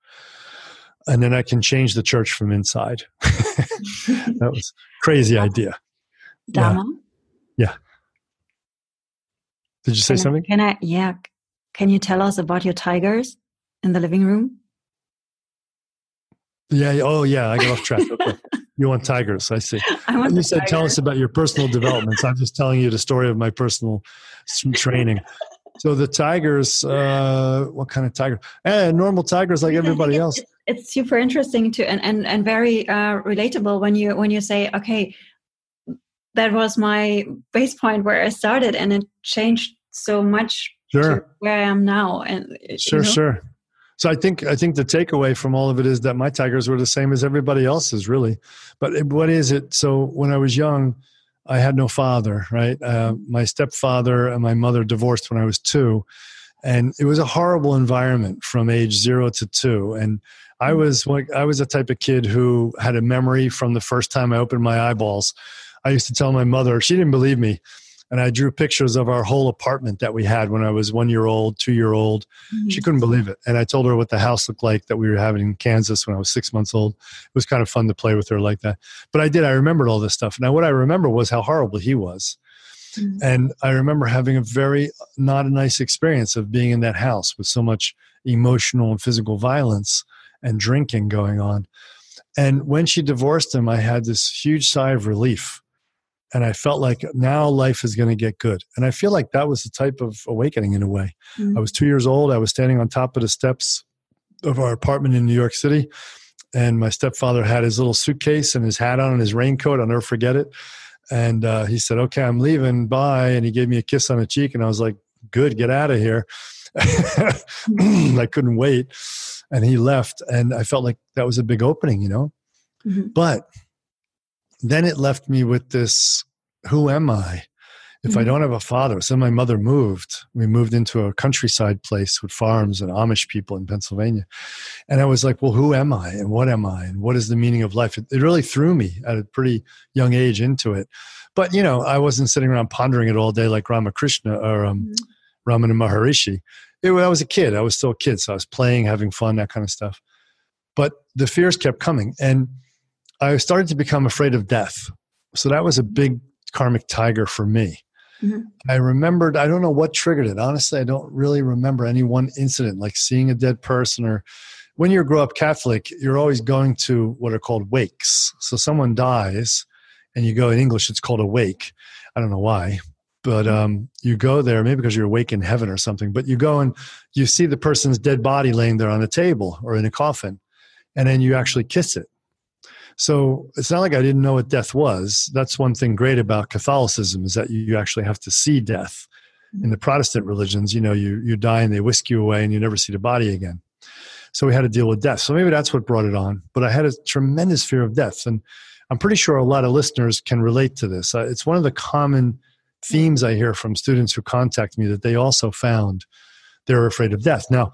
And then I can change the church from inside. that was crazy idea. Dharma? Yeah. yeah. Did you say can something? I, can I, yeah. Can you tell us about your tigers in the living room? Yeah. Oh, yeah. I got off track. Okay. you want tigers? I see. I want you said, tiger. tell us about your personal developments. I'm just telling you the story of my personal training. So the tigers, uh, what kind of tiger? Eh, normal tigers like everybody else. It's, it's, super interesting to and and and very uh, relatable when you when you say, okay, that was my base point where I started, and it changed so much sure. where I am now. And sure, you know? sure. So I think I think the takeaway from all of it is that my tigers were the same as everybody else's, really. But what is it? So when I was young, I had no father. Right, uh, my stepfather and my mother divorced when I was two, and it was a horrible environment from age zero to two. And I was like, I was a type of kid who had a memory from the first time I opened my eyeballs. I used to tell my mother she didn't believe me and I drew pictures of our whole apartment that we had when I was one year old, two year old. Mm-hmm. She couldn't believe it. And I told her what the house looked like that we were having in Kansas when I was six months old. It was kind of fun to play with her like that. But I did, I remembered all this stuff. Now, what I remember was how horrible he was. Mm-hmm. And I remember having a very not a nice experience of being in that house with so much emotional and physical violence and drinking going on. And when she divorced him, I had this huge sigh of relief and I felt like now life is going to get good. And I feel like that was the type of awakening in a way. Mm-hmm. I was two years old. I was standing on top of the steps of our apartment in New York City. And my stepfather had his little suitcase and his hat on and his raincoat. I'll never forget it. And uh, he said, Okay, I'm leaving. Bye. And he gave me a kiss on the cheek. And I was like, Good, get out of here. I couldn't wait. And he left. And I felt like that was a big opening, you know? Mm-hmm. But then it left me with this who am I? If mm-hmm. I don't have a father, so my mother moved. We moved into a countryside place with farms and Amish people in Pennsylvania. And I was like, well, who am I and what am I and what is the meaning of life? It, it really threw me at a pretty young age into it. But, you know, I wasn't sitting around pondering it all day like Ramakrishna or um, mm-hmm. Ramana Maharishi. It, I was a kid. I was still a kid. So I was playing, having fun, that kind of stuff. But the fears kept coming. And I started to become afraid of death. So that was a big karmic tiger for me. Mm-hmm. I remembered, I don't know what triggered it. Honestly, I don't really remember any one incident like seeing a dead person or when you grow up Catholic, you're always going to what are called wakes. So someone dies and you go in English, it's called a wake. I don't know why, but mm-hmm. um, you go there maybe because you're awake in heaven or something, but you go and you see the person's dead body laying there on a table or in a coffin, and then you actually kiss it so it's not like I didn't know what death was. That's one thing great about Catholicism is that you actually have to see death. In the Protestant religions, you know, you, you die and they whisk you away and you never see the body again. So we had to deal with death. So maybe that's what brought it on. But I had a tremendous fear of death. And I'm pretty sure a lot of listeners can relate to this. Uh, it's one of the common themes I hear from students who contact me that they also found they're afraid of death. Now,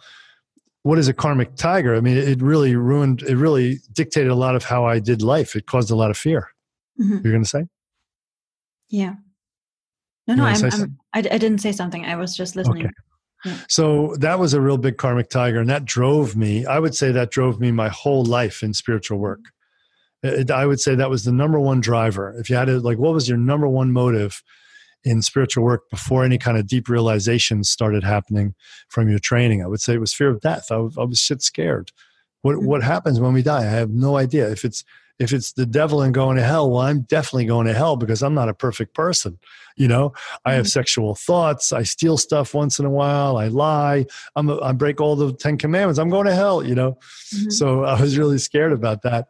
what is a karmic tiger? I mean, it really ruined, it really dictated a lot of how I did life. It caused a lot of fear. Mm-hmm. You're going to say? Yeah. No, no, I'm, I'm, I, I didn't say something. I was just listening. Okay. Yeah. So that was a real big karmic tiger, and that drove me. I would say that drove me my whole life in spiritual work. It, I would say that was the number one driver. If you had to, like, what was your number one motive in spiritual work before any kind of deep realizations started happening from your training? I would say it was fear of death. I, I was shit scared. What what mm-hmm. happens when we die? I have no idea. If it's if it's the devil and going to hell, well, I'm definitely going to hell because I'm not a perfect person. You know, I have mm-hmm. sexual thoughts. I steal stuff once in a while. I lie. I'm a, I break all the Ten Commandments. I'm going to hell. You know, mm-hmm. so I was really scared about that,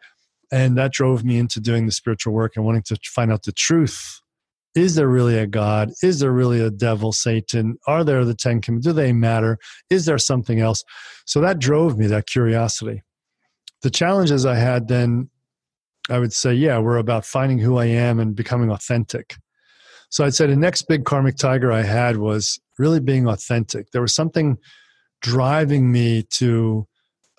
and that drove me into doing the spiritual work and wanting to find out the truth. Is there really a God? Is there really a devil, Satan? Are there the Ten Commandments? Do they matter? Is there something else? So that drove me, that curiosity. The challenges I had then I would say, yeah, we're about finding who I am and becoming authentic. So I'd say the next big karmic tiger I had was really being authentic. There was something driving me to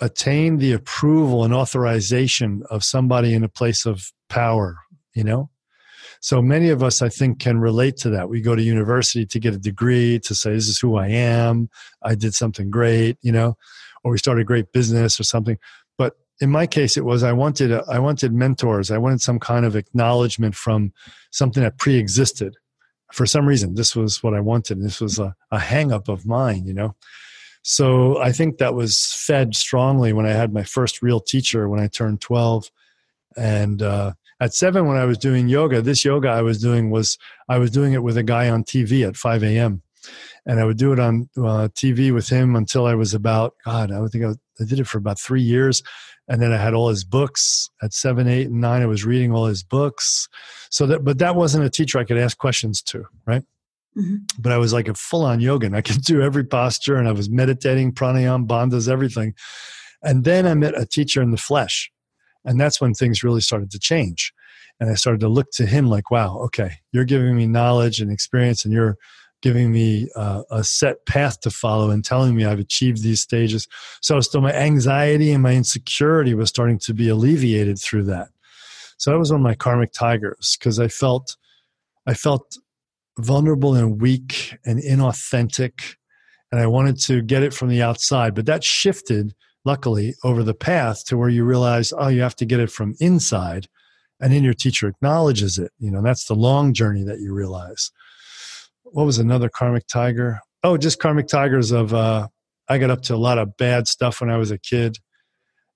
attain the approval and authorization of somebody in a place of power, you know? So many of us, I think, can relate to that. We go to university to get a degree, to say, this is who I am. I did something great, you know, or we start a great business or something But in my case, it was I wanted a, I wanted mentors. I wanted some kind of acknowledgement from something that pre-existed. For some reason, this was what I wanted. This was a, a hang up of mine, you know. So I think that was fed strongly when I had my first real teacher when I turned twelve, and uh, at seven when I was doing yoga. This yoga I was doing was I was doing it with a guy on TV at five a.m. And I would do it on uh, TV with him until I was about God. I would think I, was, I did it for about three years, and then I had all his books at seven, eight, and nine. I was reading all his books. So that, but that wasn't a teacher I could ask questions to, right? Mm-hmm. But I was like a full on yoga and I could do every posture and I was meditating, pranayam, bandhas, everything. And then I met a teacher in the flesh. And that's when things really started to change. And I started to look to him like, wow, okay, you're giving me knowledge and experience and you're giving me uh, a set path to follow and telling me I've achieved these stages. So, so my anxiety and my insecurity was starting to be alleviated through that. So that was one of my karmic tigers because I felt, I felt vulnerable and weak and inauthentic, and I wanted to get it from the outside. But that shifted, luckily, over the path to where you realize, oh, you have to get it from inside, and then your teacher acknowledges it. You know, that's the long journey that you realize what was another karmic tiger? Oh, just karmic tigers of uh, I got up to a lot of bad stuff when I was a kid.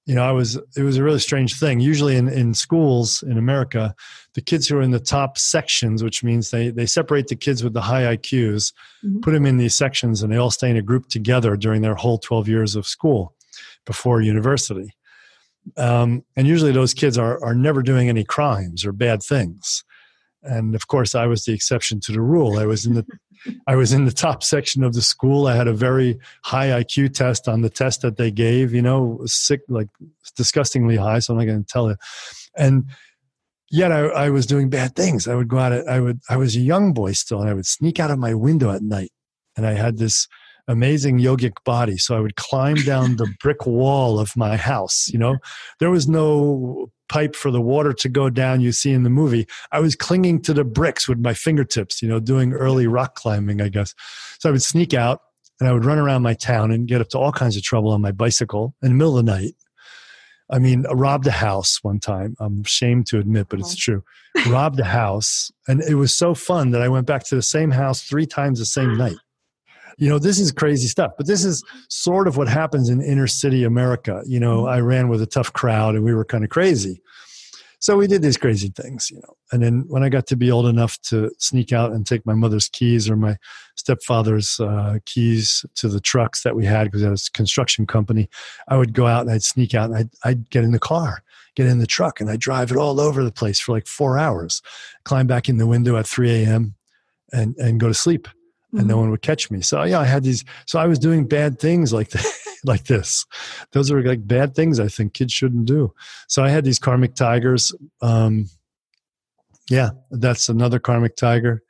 You know, I was it was a really strange thing. Usually in, in schools in America, the kids who are in the top sections, which means they, they separate the kids with the high IQs, mm-hmm. put them in these sections, and they all stay in a group together during their whole 12 years of school before university. Um, and usually those kids are, are never doing any crimes or bad things. And of course i was the exception to the rule. I was in the i was in the top section of the school. I had a very high iq test on the test that they gave you know sick like disgustingly high so i'm not going to tell you. And yet I, I, was doing bad things. I would go out i would i was a young boy still and i would sneak out of my window at night. And i had this amazing yogic body. So i would climb down the brick wall of my house you know? There was no pipe for the water to go down you see in the movie. I was clinging to the bricks with my fingertips you know doing early rock climbing i guess. So i would sneak out and i would run around my town and get up to all kinds of trouble on my bicycle in the middle of the night. I mean I robbed a house one time. I'm ashamed to admit but it's uh-huh. true. Robbed a house and it was so fun that i went back to the same house three times the same night you know this is crazy stuff but this is sort of what happens in inner city america. You know mm-hmm. i ran with a tough crowd and we were kind of crazy. So we did these crazy things you know and then when i got to be old enough to sneak out and take my mother's keys or my stepfather's uh, keys to the trucks that we had because it was a construction company i would go out and i'd sneak out and I'd, I'd get in the car get in the truck and i'd drive it all over the place for like four hours climb back in the window at 3 a.m and, and go to sleep and no mm-hmm. one would catch me. So yeah, I had these. So I was doing bad things like like this. Those are like bad things I think kids shouldn't do. So I had these karmic tigers. Um, yeah, that's another karmic tiger.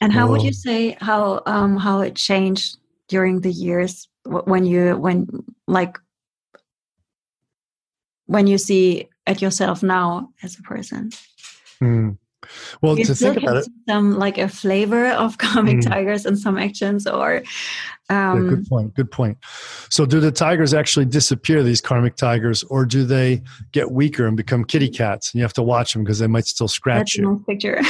And how would you say how um, how it changed during the years when you when like when you see at yourself now as a person? Hmm. Well, you to think about it, some like a flavor of karmic Mm. tigers and some actions, or Yeah, um, good point. Good point. So, do the tigers actually disappear, these karmic tigers, or do they get weaker and become kitty cats? And you have to watch them because they might still scratch that's you. nice picture.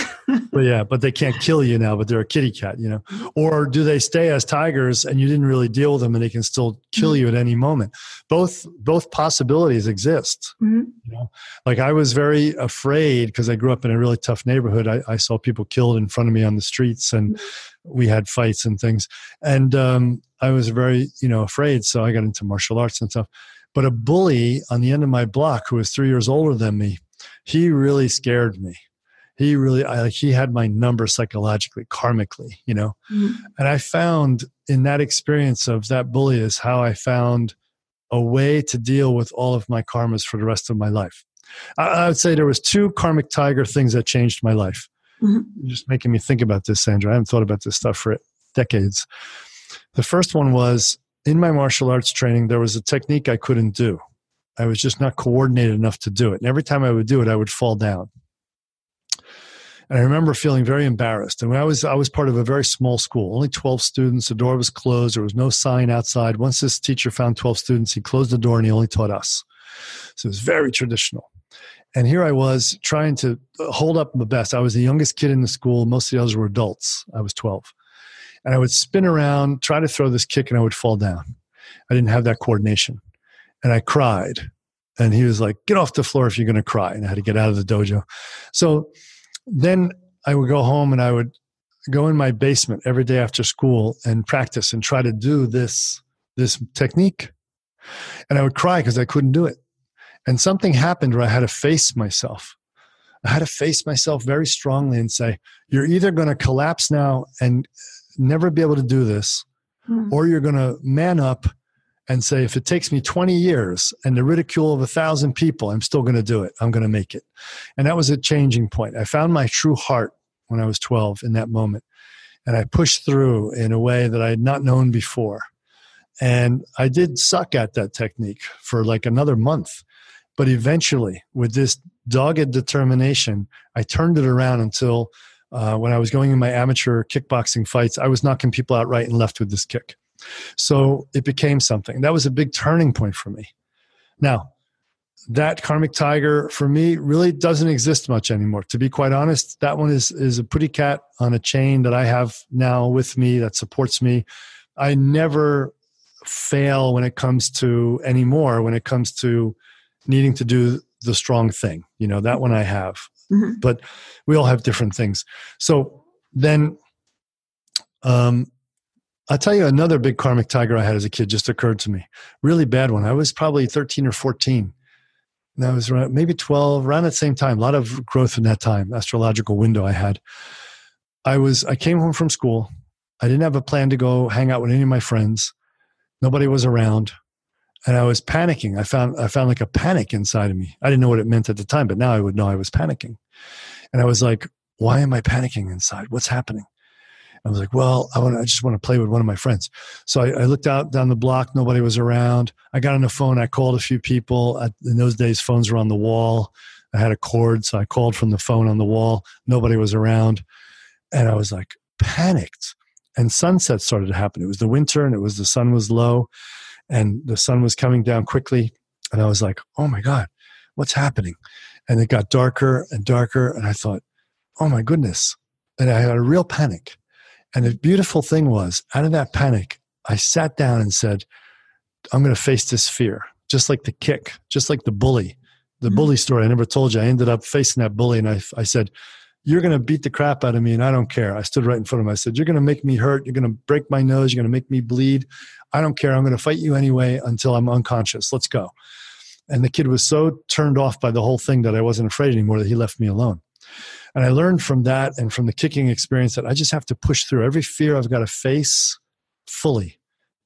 But yeah, but they can't kill you now, but they're a kitty cat, you know? Or do they stay as tigers and you didn't really deal with them and they can still kill you at any moment? Both both possibilities exist. Mhm. You know? Like I was very afraid because I grew up in a really tough neighborhood. I, I saw people killed in front of me on the streets and we had fights and things. And um, I was very, you know, afraid. So I got into martial arts and stuff. But a bully on the end of my block who was three years older than me, he really scared me. He really, I, like, he had my number psychologically, karmically, you know. Mhm. And I found in that experience of that bully is how I found a way to deal with all of my karmas for the rest of my life. I, I would say there was two karmic tiger things that changed my life. Mhm. You're just making me think about this, Sandra. I haven't thought about this stuff for decades. The first one was in my martial arts training, there was a technique I couldn't do. I was just not coordinated enough to do it. And every time I would do it, I would fall down. And I remember feeling very embarrassed. And I was I was part of a very small school, only 12 students, the door was closed, there was no sign outside. Once this teacher found 12 students, he closed the door and he only taught us. So it was very traditional. And here I was trying to hold up the best. I was the youngest kid in the school. Most of the others were adults. I was 12. And I would spin around, try to throw this kick, and I would fall down. I didn't have that coordination. And I cried. And he was like, Get off the floor if you're going to cry. And I had to get out of the dojo. So then I would go home and I would go in my basement every day after school and practice and try to do this, this technique. And I would cry because I couldn't do it. And something happened where I had to face myself. I had to face myself very strongly and say, You're either going to collapse now and never be able to do this, Mhm. or you're going to man up and say, if it takes me 20 years and the ridicule of a thousand people, I'm still going to do it. I'm going to make it. And that was a changing point. I found my true heart when I was 12 in that moment. And I pushed through in a way that I had not known before. And I did suck at that technique for like another month. But eventually, with this dogged determination, I turned it around until uh, when I was going in my amateur kickboxing fights, I was knocking people out right and left with this kick. So it became something. That was a big turning point for me. Now, that karmic tiger for me really doesn't exist much anymore. To be quite honest, that one is is a pretty cat on a chain that I have now with me that supports me. I never fail when it comes to anymore when it comes to needing to do the strong thing. You know, that one I have. Mhm. But we all have different things. So then um I'll tell you another big karmic tiger I had as a kid just occurred to me. Really bad one. I was probably 13 or 14. And I was around, maybe 12, around the same time. A lot of growth in that time, astrological window I had. I was I came home from school. I didn't have a plan to go hang out with any of my friends. Nobody was around. And I was panicking. I found I found like a panic inside of me. I didn't know what it meant at the time, but now I would know I was panicking. And I was like, why am I panicking inside? What's happening? I was like, well, I want I just want to play with one of my friends. So I, I looked out down the block. Nobody was around. I got on the phone. I called a few people. I, in those days, phones were on the wall. I had a cord, so I called from the phone on the wall. Nobody was around, and I was like panicked. And sunset started to happen. It was the winter, and it was the sun was low, and the sun was coming down quickly. And I was like, oh my god, what's happening? And it got darker and darker, and I thought, oh my goodness, and I had a real panic. And the beautiful thing was, out of that panic, I sat down and said, I'm going to face this fear, just like the kick, just like the bully. The Mhm. bully story I never told you. I ended up facing that bully and I, I said, You're going to beat the crap out of me and I don't care. I stood right in front of him. I said, You're going to make me hurt. You're going to break my nose. You're going to make me bleed. I don't care. I'm going to fight you anyway until I'm unconscious. Let's go. And the kid was so turned off by the whole thing that I wasn't afraid anymore that he left me alone. And I learned from that and from the kicking experience that I just have to push through every fear I've got to face fully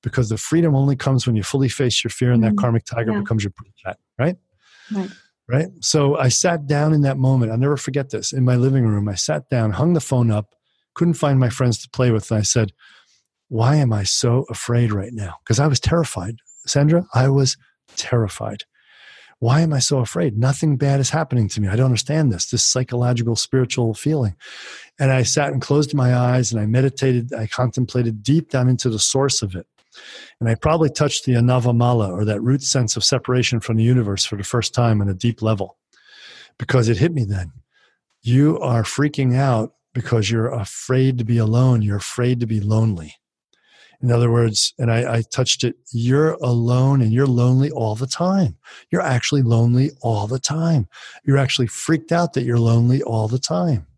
because the freedom only comes when you fully face your fear and that Mhm. karmic tiger Yeah. becomes your pretty cat, right? Right. Right. So I sat down in that moment. I'll never forget this in my living room. I sat down, hung the phone up, couldn't find my friends to play with. And I said, Why am I so afraid right now? Because I was terrified. Sandra, I was terrified. Why am I so afraid? Nothing bad is happening to me. I don't understand this, this psychological, spiritual feeling. And I sat and closed my eyes and I meditated, I contemplated deep down into the source of it. And I probably touched the Anavamala or that root sense of separation from the universe for the first time on a deep level because it hit me then. You are freaking out because you're afraid to be alone. You're afraid to be lonely. In other words, and I, I, touched it, you're alone and you're lonely all the time. You're actually lonely all the time. You're actually freaked out that you're lonely all the time.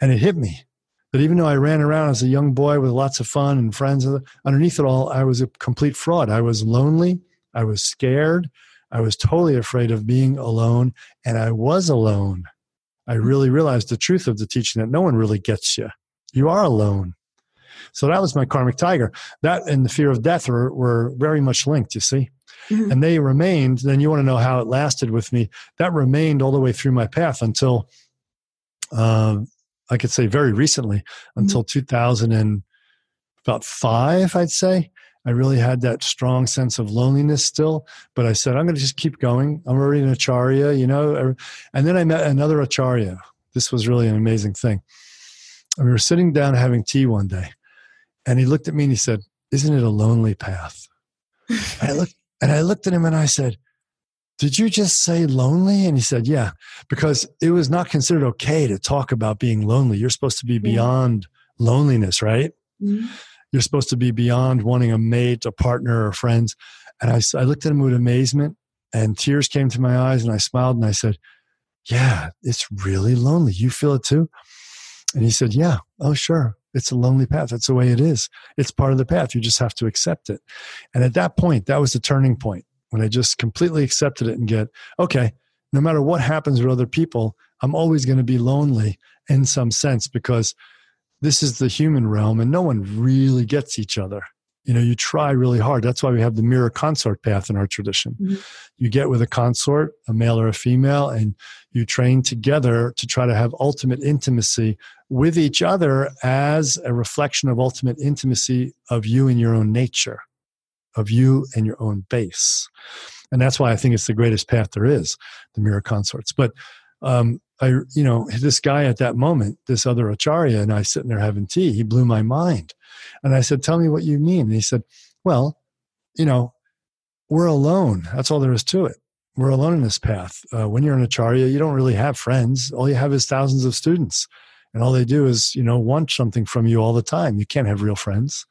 And it hit me that even though I ran around as a young boy with lots of fun and friends, uh, underneath it all, I was a complete fraud. I was lonely. I was scared. I was totally afraid of being alone. And I was alone. I really realized the truth of the teaching that no one really gets you. You are alone. So that was my karmic tiger. That and the fear of death were, were very much linked, you see. Mm-hmm. And they remained, then you want to know how it lasted with me. That remained all the way through my path until um, I could say very recently mm-hmm. until 2000 and about five, I'd say. I really had that strong sense of loneliness still, but I said, I'm going to just keep going. I'm already an Acharya, you know. And then I met another Acharya. This was really an amazing thing. And we were sitting down having tea one day, and he looked at me and he said, Isn't it a lonely path? I looked, and I looked at him and I said, did you just say lonely? And he said, Yeah, because it was not considered okay to talk about being lonely. You're supposed to be beyond loneliness, right? Mm-hmm. You're supposed to be beyond wanting a mate, a partner, or friends. And I, I looked at him with amazement and tears came to my eyes and I smiled and I said, Yeah, it's really lonely. You feel it too? And he said, Yeah, oh, sure. It's a lonely path. That's the way it is. It's part of the path. You just have to accept it. And at that point, that was the turning point when I just completely accepted it and get, okay, no matter what happens with other people, I'm always going to be lonely in some sense because this is the human realm and no one really gets each other. You know, you try really hard. That's why we have the mirror consort path in our tradition. Mm-hmm. You get with a consort, a male or a female, and you train together to try to have ultimate intimacy with each other as a reflection of ultimate intimacy of you and your own nature of you and your own base. And that's why I think it's the greatest path there is, the mirror consorts. But um, I, you know, this guy at that moment, this other acharya, and I sitting there having tea, he blew my mind. And I said, Tell me what you mean. And he said, Well, you know, we're alone. That's all there is to it. We're alone in this path. Uh, when you're an acharya, you don't really have friends. All you have is thousands of students and all they do is you know want something from you all the time you can't have real friends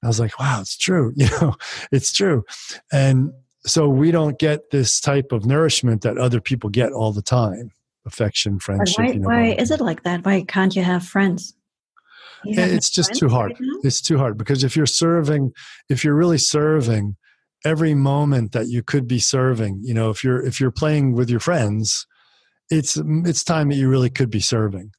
and i was like wow it's true you know it's true and so we don't get this type of nourishment that other people get all the time affection friendship why, you know, why is it like that why can't you have friends you eh, have it's just too hard right it's too hard because if you're serving if you're really serving every moment that you could be serving you know if you're if you're playing with your friends it's it's time that you really could be serving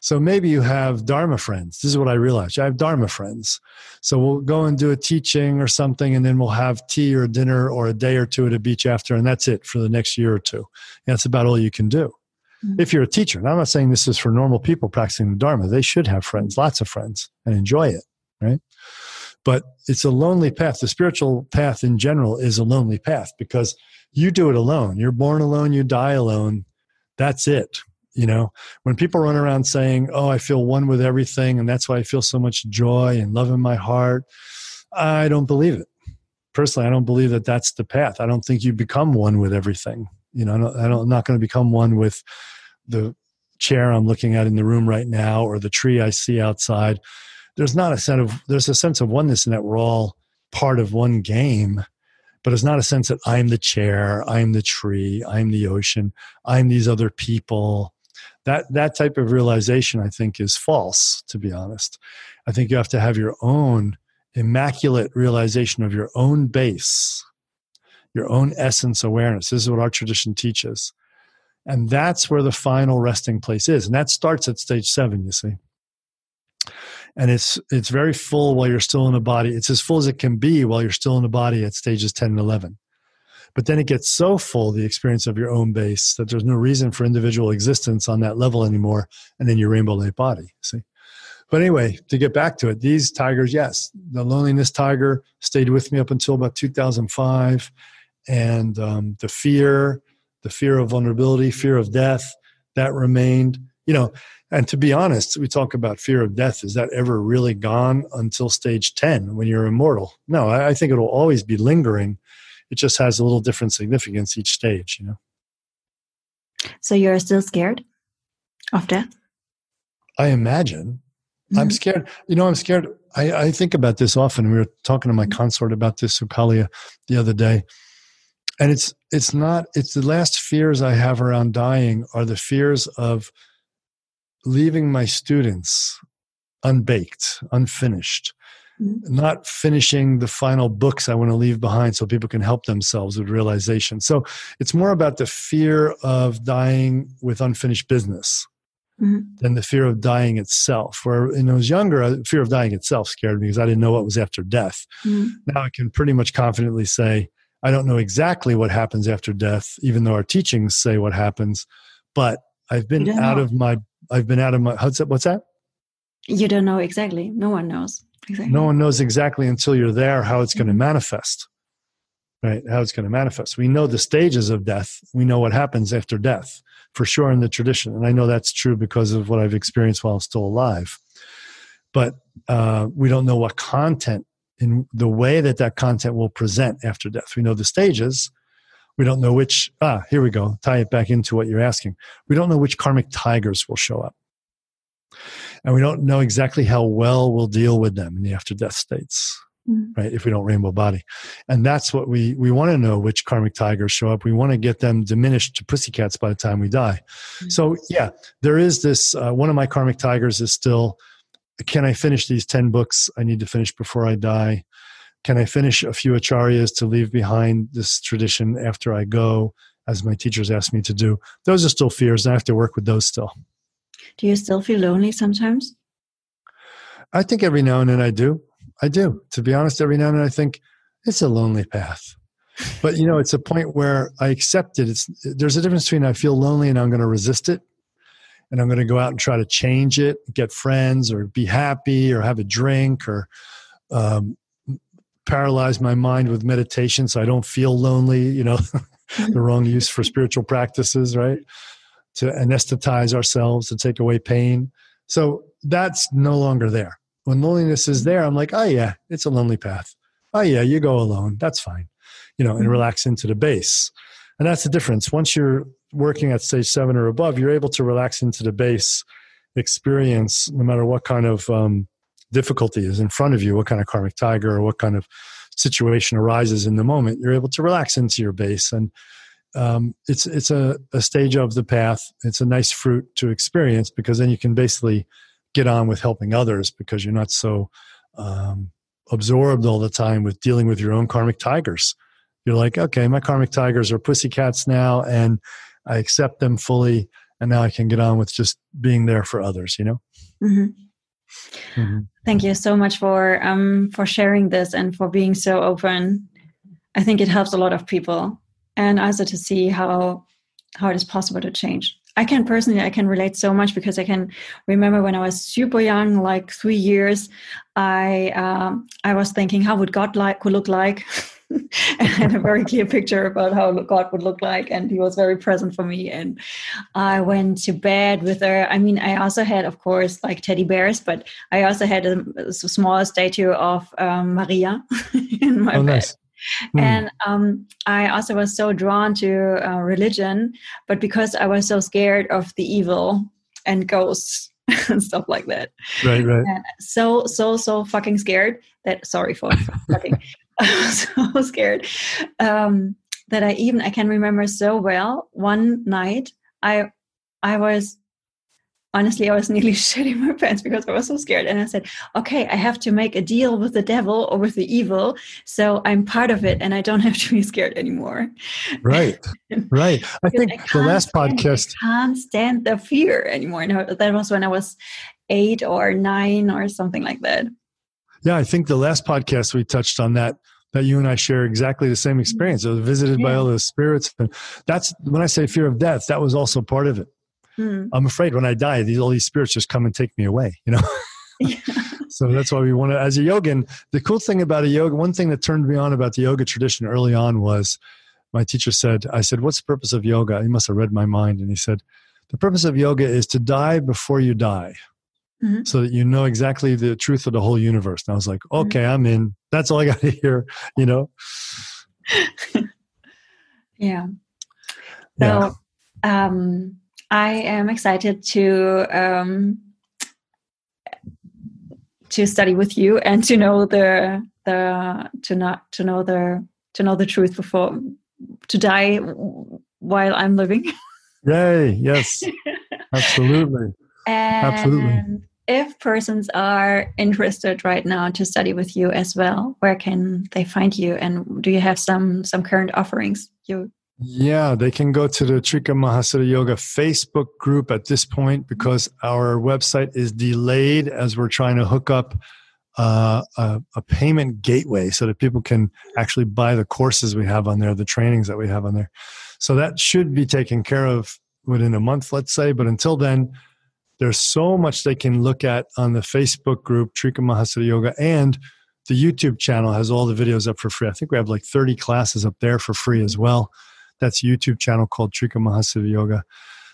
so maybe you have Dharma friends. This is what I realized. I have Dharma friends. So we'll go and do a teaching or something, and then we'll have tea or dinner or a day or two at a beach after, and that's it for the next year or two. And that's about all you can do. If you're a teacher, and I'm not saying this is for normal people practicing the Dharma, they should have friends, lots of friends, and enjoy it, right? But it's a lonely path. The spiritual path in general is a lonely path because you do it alone. You're born alone, you die alone. That's it you know when people run around saying oh i feel one with everything and that's why i feel so much joy and love in my heart i don't believe it personally i don't believe that that's the path i don't think you become one with everything you know i don't, i'm not going to become one with the chair i'm looking at in the room right now or the tree i see outside. There's not a sense of there's a sense of oneness in that we're all part of one game but it's not a sense that i'm the chair i'm the tree i'm the ocean i'm these other people. That that type of realization i think is false to be honest. I think you have to have your own immaculate realization of your own base your own essence awareness this is what our tradition teaches and that's where the final resting place is and that starts at stage 7 you see and it's it's very full while you're still in the body it's as full as it can be while you're still in the body at stages 10 and 11 but then it gets so full, the experience of your own base, that there's no reason for individual existence on that level anymore. And then your rainbow light body. See? But anyway, to get back to it, these tigers, yes, the loneliness tiger stayed with me up until about 2005. And um, the fear, the fear of vulnerability, fear of death, that remained. You know, and to be honest, we talk about fear of death. Is that ever really gone until stage 10 when you're immortal? No, I, I think it'll always be lingering. It just has a little different significance each stage, you know. So you're still scared of death? I imagine. Mm-hmm. I'm scared. You know, I'm scared. I, I, think about this often. We were talking to my consort about this, Sukalia, the other day. And it's it's not it's the last fears I have around dying are the fears of leaving my students unbaked, unfinished, mm-hmm. not finishing the final books I want to leave behind so people can help themselves with realization. So it's more about the fear of dying with unfinished business mm-hmm. than the fear of dying itself. Where when I was younger, fear of dying itself scared me because I didn't know what was after death. Mm-hmm. Now I can pretty much confidently say, I don't know exactly what happens after death, even though our teachings say what happens, but I've been out know. of my, I've been out of my, what's that? What's that? You don't know exactly. No one knows exactly. No one knows exactly until you're there how it's going to mm-hmm. manifest, right? How it's going to manifest. We know the stages of death. We know what happens after death for sure in the tradition. And I know that's true because of what I've experienced while I'm still alive. But uh, we don't know what content in the way that that content will present after death. We know the stages. We don't know which, ah, here we go, tie it back into what you're asking. We don't know which karmic tigers will show up. And we don't know exactly how well we'll deal with them in the after death states mm-hmm. right? If we don't rainbow body. And that's what we, we want to know which karmic tigers show up. We want to get them diminished to pussycats by the time we die. Mm-hmm. So yeah, there is this, uh, one of my karmic tigers is still, can I finish these 10 books I need to finish before I die? Can I finish a few acharyas to leave behind this tradition after I go, as my teachers asked me to do? Those are still fears, and I have to work with those still. Do you still feel lonely sometimes? I think every now and then I do. I do. To be honest, every now and then I think it's a lonely path. But you know, it's a point where I accept it. It's there's a difference between I feel lonely and I'm going to resist it, and I'm going to go out and try to change it, get friends, or be happy, or have a drink, or um, paralyze my mind with meditation so I don't feel lonely. You know, the wrong use for spiritual practices, right? To anesthetize ourselves to take away pain. So that's no longer there when loneliness is there, I'm like, oh yeah, it's a lonely path. Oh yeah, you go alone. That's fine. You know, and mm-hmm. relax into the base. And that's the difference. Once you're working at stage seven or above, you're able to relax into the base experience, no matter what kind of um, difficulty is in front of you, what kind of karmic tiger or what kind of situation arises in the moment. You're able to relax into your base, and um, it's it's a, a stage of the path. It's a nice fruit to experience because then you can basically get on with helping others because you're not so um, absorbed all the time with dealing with your own karmic tigers. You're like, okay, my karmic tigers are pussycats now, and I accept them fully, and now I can get on with just being there for others. You know. Mm-hmm. Mm-hmm. Thank you so much for um, for sharing this and for being so open. I think it helps a lot of people, and also to see how how it is possible to change. I can personally, I can relate so much because I can remember when I was super young, like three years, I um, I was thinking, how would God like would look like? and had a very clear picture about how God would look like, and He was very present for me. And I went to bed with her. I mean, I also had, of course, like teddy bears, but I also had a, a small statue of um, Maria in my oh, bed. Nice. Mm. And um, I also was so drawn to uh, religion, but because I was so scared of the evil and ghosts and stuff like that. Right, right. And so, so, so fucking scared that, sorry for fucking, so scared um, that I even, I can remember so well one night I, I was honestly, I was nearly shitting my pants because I was so scared. And I said, okay, I have to make a deal with the devil or with the evil. So I'm part of it and I don't have to be scared anymore. Right. right. I think I the last podcast. I can't stand the fear anymore. And that was when I was eight or nine or something like that. Yeah. I think the last podcast we touched on that that you and I share exactly the same experience. I was visited yeah. by all those spirits. And that's when I say fear of death, that was also part of it. Mm. I'm afraid when I die, these all these spirits just come and take me away. You know. Yeah. so that's why we want to. As a yogin, the cool thing about a yoga, one thing that turned me on about the yoga tradition early on was my teacher said, I said, What's the purpose of yoga? He must have read my mind. And he said, The purpose of yoga is to die before you die. Mm-hmm. So that you know exactly the truth of the whole universe. And I was like, mm-hmm. okay, mm-hmm. I'm in. That's all I got to hear, you know? yeah. So yeah. Um, I am excited to um, to study with you and to know the the to not to know the to know the truth before to die while I'm living. Yay! Yes, absolutely, and absolutely. If persons are interested right now to study with you as well, where can they find you? And do you have some some current offerings you yeah, they can go to the Trika Mahasiddha Yoga Facebook group at this point because our website is delayed as we're trying to hook up uh, a, a, payment gateway so that people can actually buy the courses we have on there, the trainings that we have on there. So that should be taken care of within a month, let's say. But until then, there's so much they can look at on the Facebook group, Trika Mahasiddha Yoga, and the YouTube channel has all the videos up for free. I think we have like 30 classes up there for free as well. That's YouTube channel called Trika Mahasiddha Yoga.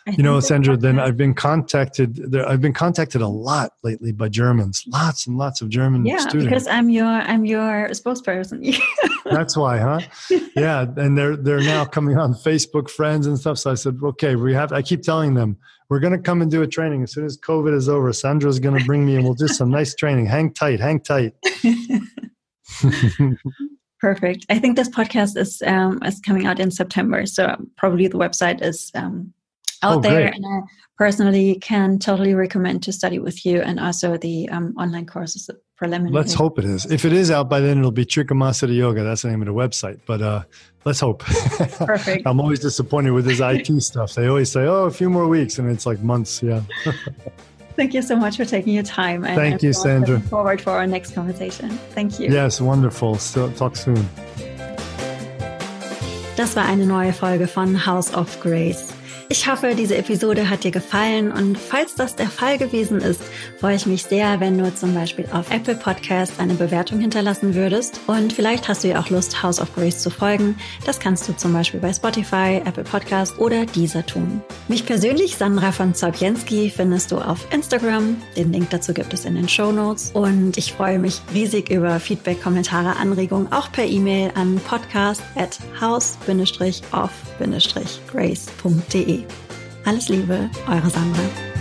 You know, Sandra, then I've been contacted. There, I've been contacted a lot lately by Germans, lots and lots of German yeah, students. because I'm your I'm your spokesperson. That's why, huh? Yeah, and they're they're now coming on Facebook friends and stuff. So I said, okay, we have. I keep telling them we're going to come and do a training as soon as COVID is over. Sandra's going to bring me and we'll do some nice training. Hang tight, hang tight. Perfect. I think this podcast is um, is coming out in September, so probably the website is um, out oh, there, and I personally can totally recommend to study with you, and also the um, online courses preliminary. Let's hope it is. If it is out by then, it'll be Trika Mahasiddha Yoga. That's the name of the website. But uh, let's hope. Perfect. I'm always disappointed with this IT stuff. They always say, "Oh, a few more weeks," and it's like months. Yeah. Thank you so much for taking your time. And Thank you, Sandra. Forward for our next conversation. Thank you. Yes, wonderful. So, talk soon. Das war eine neue Folge von House of Grace. Ich hoffe, diese Episode hat dir gefallen und falls das der Fall gewesen ist, freue ich mich sehr, wenn du zum Beispiel auf Apple Podcast eine Bewertung hinterlassen würdest und vielleicht hast du ja auch Lust, House of Grace zu folgen. Das kannst du zum Beispiel bei Spotify, Apple Podcast oder dieser tun. Mich persönlich, Sandra von Zaubjenski, findest du auf Instagram. Den Link dazu gibt es in den Show Notes und ich freue mich riesig über Feedback, Kommentare, Anregungen, auch per E-Mail an podcast at house-of-grace.de. Alles Liebe, eure Sandra.